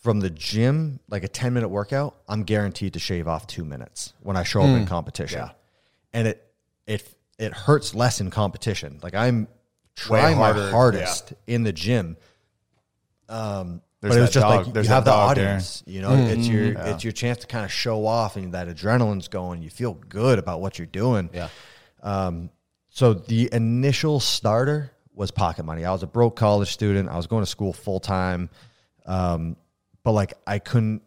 Speaker 1: from the gym, like a ten minute workout, I'm guaranteed to shave off two minutes when I show up in competition,
Speaker 2: Yeah.
Speaker 1: and it it it hurts less in competition. Like I'm trying
Speaker 2: harder,
Speaker 1: my hardest in the gym. Um,
Speaker 2: There's
Speaker 1: but it was just
Speaker 2: dog-
Speaker 1: like
Speaker 2: there's
Speaker 1: you have the
Speaker 2: dog there.
Speaker 1: audience. You know, it's your it's your chance to kind of show off, and that adrenaline's going. You feel good about what you're doing.
Speaker 4: Yeah.
Speaker 1: Um, so the initial starter was pocket money. I was a broke college student. I was going to school full time, um, but like I couldn't.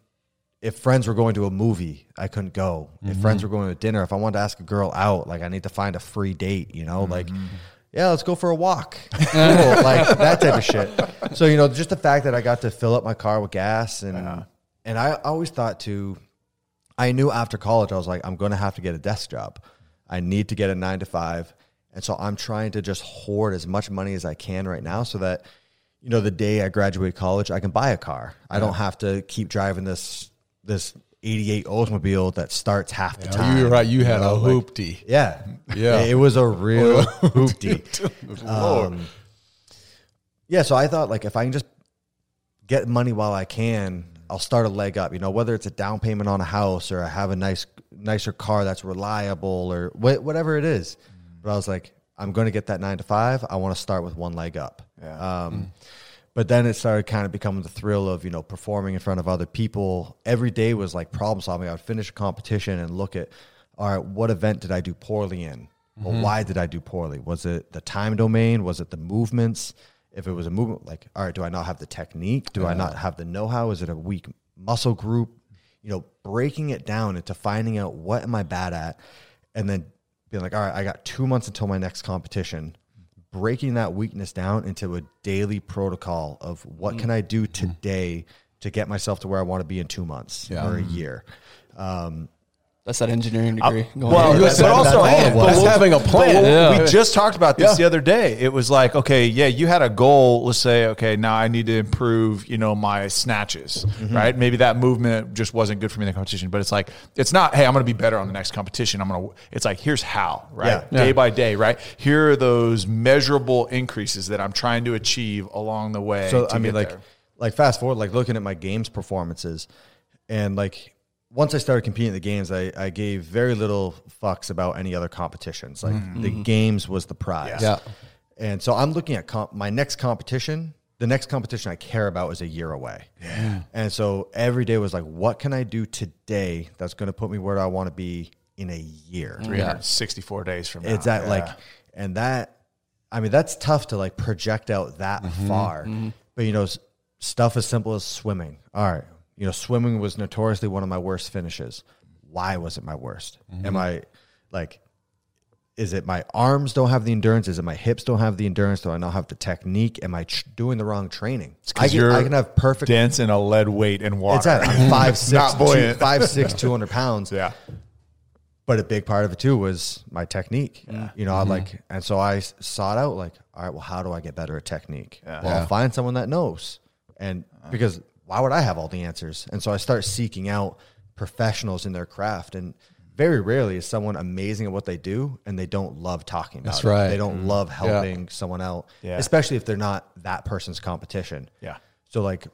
Speaker 1: If friends were going to a movie, I couldn't go. If friends were going to dinner, if I wanted to ask a girl out, like I need to find a free date. You know, like yeah, let's go for a walk. cool, like that type of shit. So you know, just the fact that I got to fill up my car with gas and and I always thought to, I knew after college I was like, I'm going to have to get a desk job. I need to get a nine to five, and so I'm trying to just hoard as much money as I can right now, so that you know the day I graduate college, I can buy a car. I don't have to keep driving this this 88 Oldsmobile that starts half the time.
Speaker 4: You're right. You had
Speaker 1: know,
Speaker 4: a
Speaker 1: like-
Speaker 4: hoopty.
Speaker 1: yeah.
Speaker 4: Yeah.
Speaker 1: It was a real hoopty. Um, yeah. So I thought, like, if I can just get money while I can, I'll start a leg up, you know, whether it's a down payment on a house or I have a nice, nicer car that's reliable or wh- whatever it is. But I was like, I'm going to get that nine to five. I want to start with one leg up.
Speaker 2: Yeah.
Speaker 1: Um, But then it started kind of becoming the thrill of, you know, performing in front of other people. Every day was like problem solving. I would finish a competition and look at, all right, what event did I do poorly in? Well, why did I do poorly? Was it the time domain? Was it the movements? If it was a movement, like, all right, do I not have the technique? Do I not have the know how? Is it a weak muscle group? You know, breaking it down into finding out what am I bad at and then being like, all right, I got two months until my next competition breaking that weakness down into a daily protocol of what can I do today to get myself to where I want to be in two months
Speaker 4: Yeah.
Speaker 1: or a year. Um,
Speaker 3: That's that engineering degree. going
Speaker 2: Well,
Speaker 3: on.
Speaker 2: but
Speaker 4: That's-
Speaker 2: also,
Speaker 4: that's
Speaker 2: hey, but
Speaker 4: That's
Speaker 2: we'll-
Speaker 4: having a plan.
Speaker 2: we'll-
Speaker 3: Yeah.
Speaker 2: We just talked about this
Speaker 4: Yeah.
Speaker 2: the other day. It was like, okay, yeah, you had a goal. Let's say, okay, now I need to improve, you know, my snatches,
Speaker 4: Mm-hmm.
Speaker 2: right? Maybe that movement just wasn't good for me in the competition, but it's like, it's not, hey, I'm going to be better on the next competition. I'm going to, it's like, here's how, right?
Speaker 1: Yeah.
Speaker 2: Day by day, right? Here are those measurable increases that I'm trying to achieve along the way.
Speaker 1: So
Speaker 2: to
Speaker 1: I mean,
Speaker 2: get
Speaker 1: like,
Speaker 2: there.
Speaker 1: like fast forward, like looking at my games performances, and like once I started competing in the games, I, I gave very little fucks about any other competitions. Like mm-hmm. the games was the prize.
Speaker 4: Yeah.
Speaker 1: And so I'm looking at comp- my next competition. The next competition I care about is a year away. Yeah. And so every day was like, what can I do today that's going to put me where I want to be in a year? Mm-hmm.
Speaker 2: 364 days from now.
Speaker 1: It's that
Speaker 2: Yeah.
Speaker 1: like, and that, I mean, that's tough to like project out that
Speaker 2: Mm-hmm.
Speaker 1: far. Mm-hmm. But you know, s- stuff as simple as swimming. All right, you know, swimming was notoriously one of my worst finishes. Why was it my worst?
Speaker 2: Mm-hmm.
Speaker 1: Am I like? Is it my arms don't have the endurance? Is it my hips don't have the endurance? Do I not have the technique? Am I tr- doing the wrong training? I can, I can have perfect.
Speaker 2: dance in a lead weight and water.
Speaker 1: It's at five six, two, five six, two hundred pounds
Speaker 2: yeah.
Speaker 1: but a big part of it too was my technique. You know, I like, and so I sought out like, all right, well, how do I get better at technique? Well, I'll find someone that knows, and because why would I have all the answers? And so I start seeking out professionals in their craft, and very rarely is someone amazing at what they do, and they don't love talking about
Speaker 4: That's
Speaker 1: it.
Speaker 4: right.
Speaker 1: They don't mm-hmm. love helping someone out,
Speaker 2: Yeah.
Speaker 1: especially if they're not that person's competition.
Speaker 2: Yeah.
Speaker 1: So like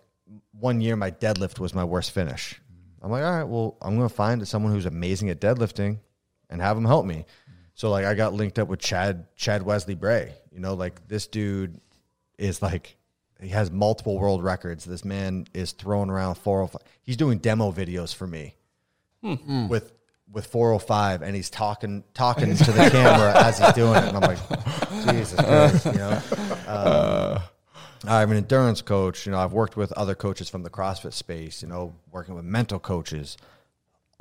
Speaker 1: one year, my deadlift was my worst finish. I'm like, all right, well, I'm going to find someone who's amazing at deadlifting and have them help me. So like, I got linked up with Chad Chad Wesley Bray. You know, like this dude is like he has multiple world records. This man is throwing around 405. He's doing demo videos for me with with 405, and he's talking talking to the camera as he's doing it, and I'm like, Jesus Christ, you know. Um, I'm an endurance coach. You know, I've worked with other coaches from the CrossFit space. You know, working with mental coaches,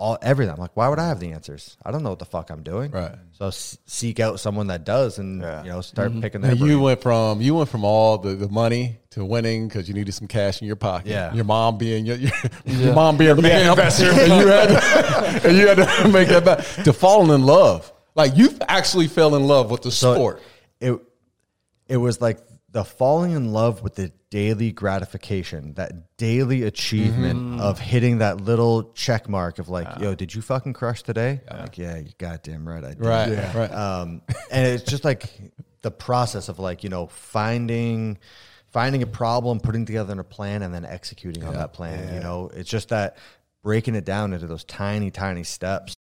Speaker 1: all everything. I'm like, why would I have the answers? I don't know what the fuck I'm doing.
Speaker 4: Right.
Speaker 1: So s- seek out someone that does, and
Speaker 2: Yeah.
Speaker 1: you know, start mm-hmm. picking their
Speaker 4: And
Speaker 1: brain.
Speaker 4: you went from you went from all the, the money to winning because you needed some cash in your pocket.
Speaker 1: Yeah.
Speaker 4: Your mom being your your, your mom being a man investor, and you had to, and you had to make that back to falling in love. Like you actually fell in love with the
Speaker 1: So
Speaker 4: sport.
Speaker 1: It it was like the falling in love with the daily gratification, that daily achievement of hitting that little check mark of like, yo, did you fucking crush today? I'm like, yeah, you goddamn right, I did.
Speaker 4: Right. Right.
Speaker 1: Um, and it's just like the process of like you know finding finding a problem, putting together a plan, and then executing on that plan. You know, it's just that breaking it down into those tiny, tiny steps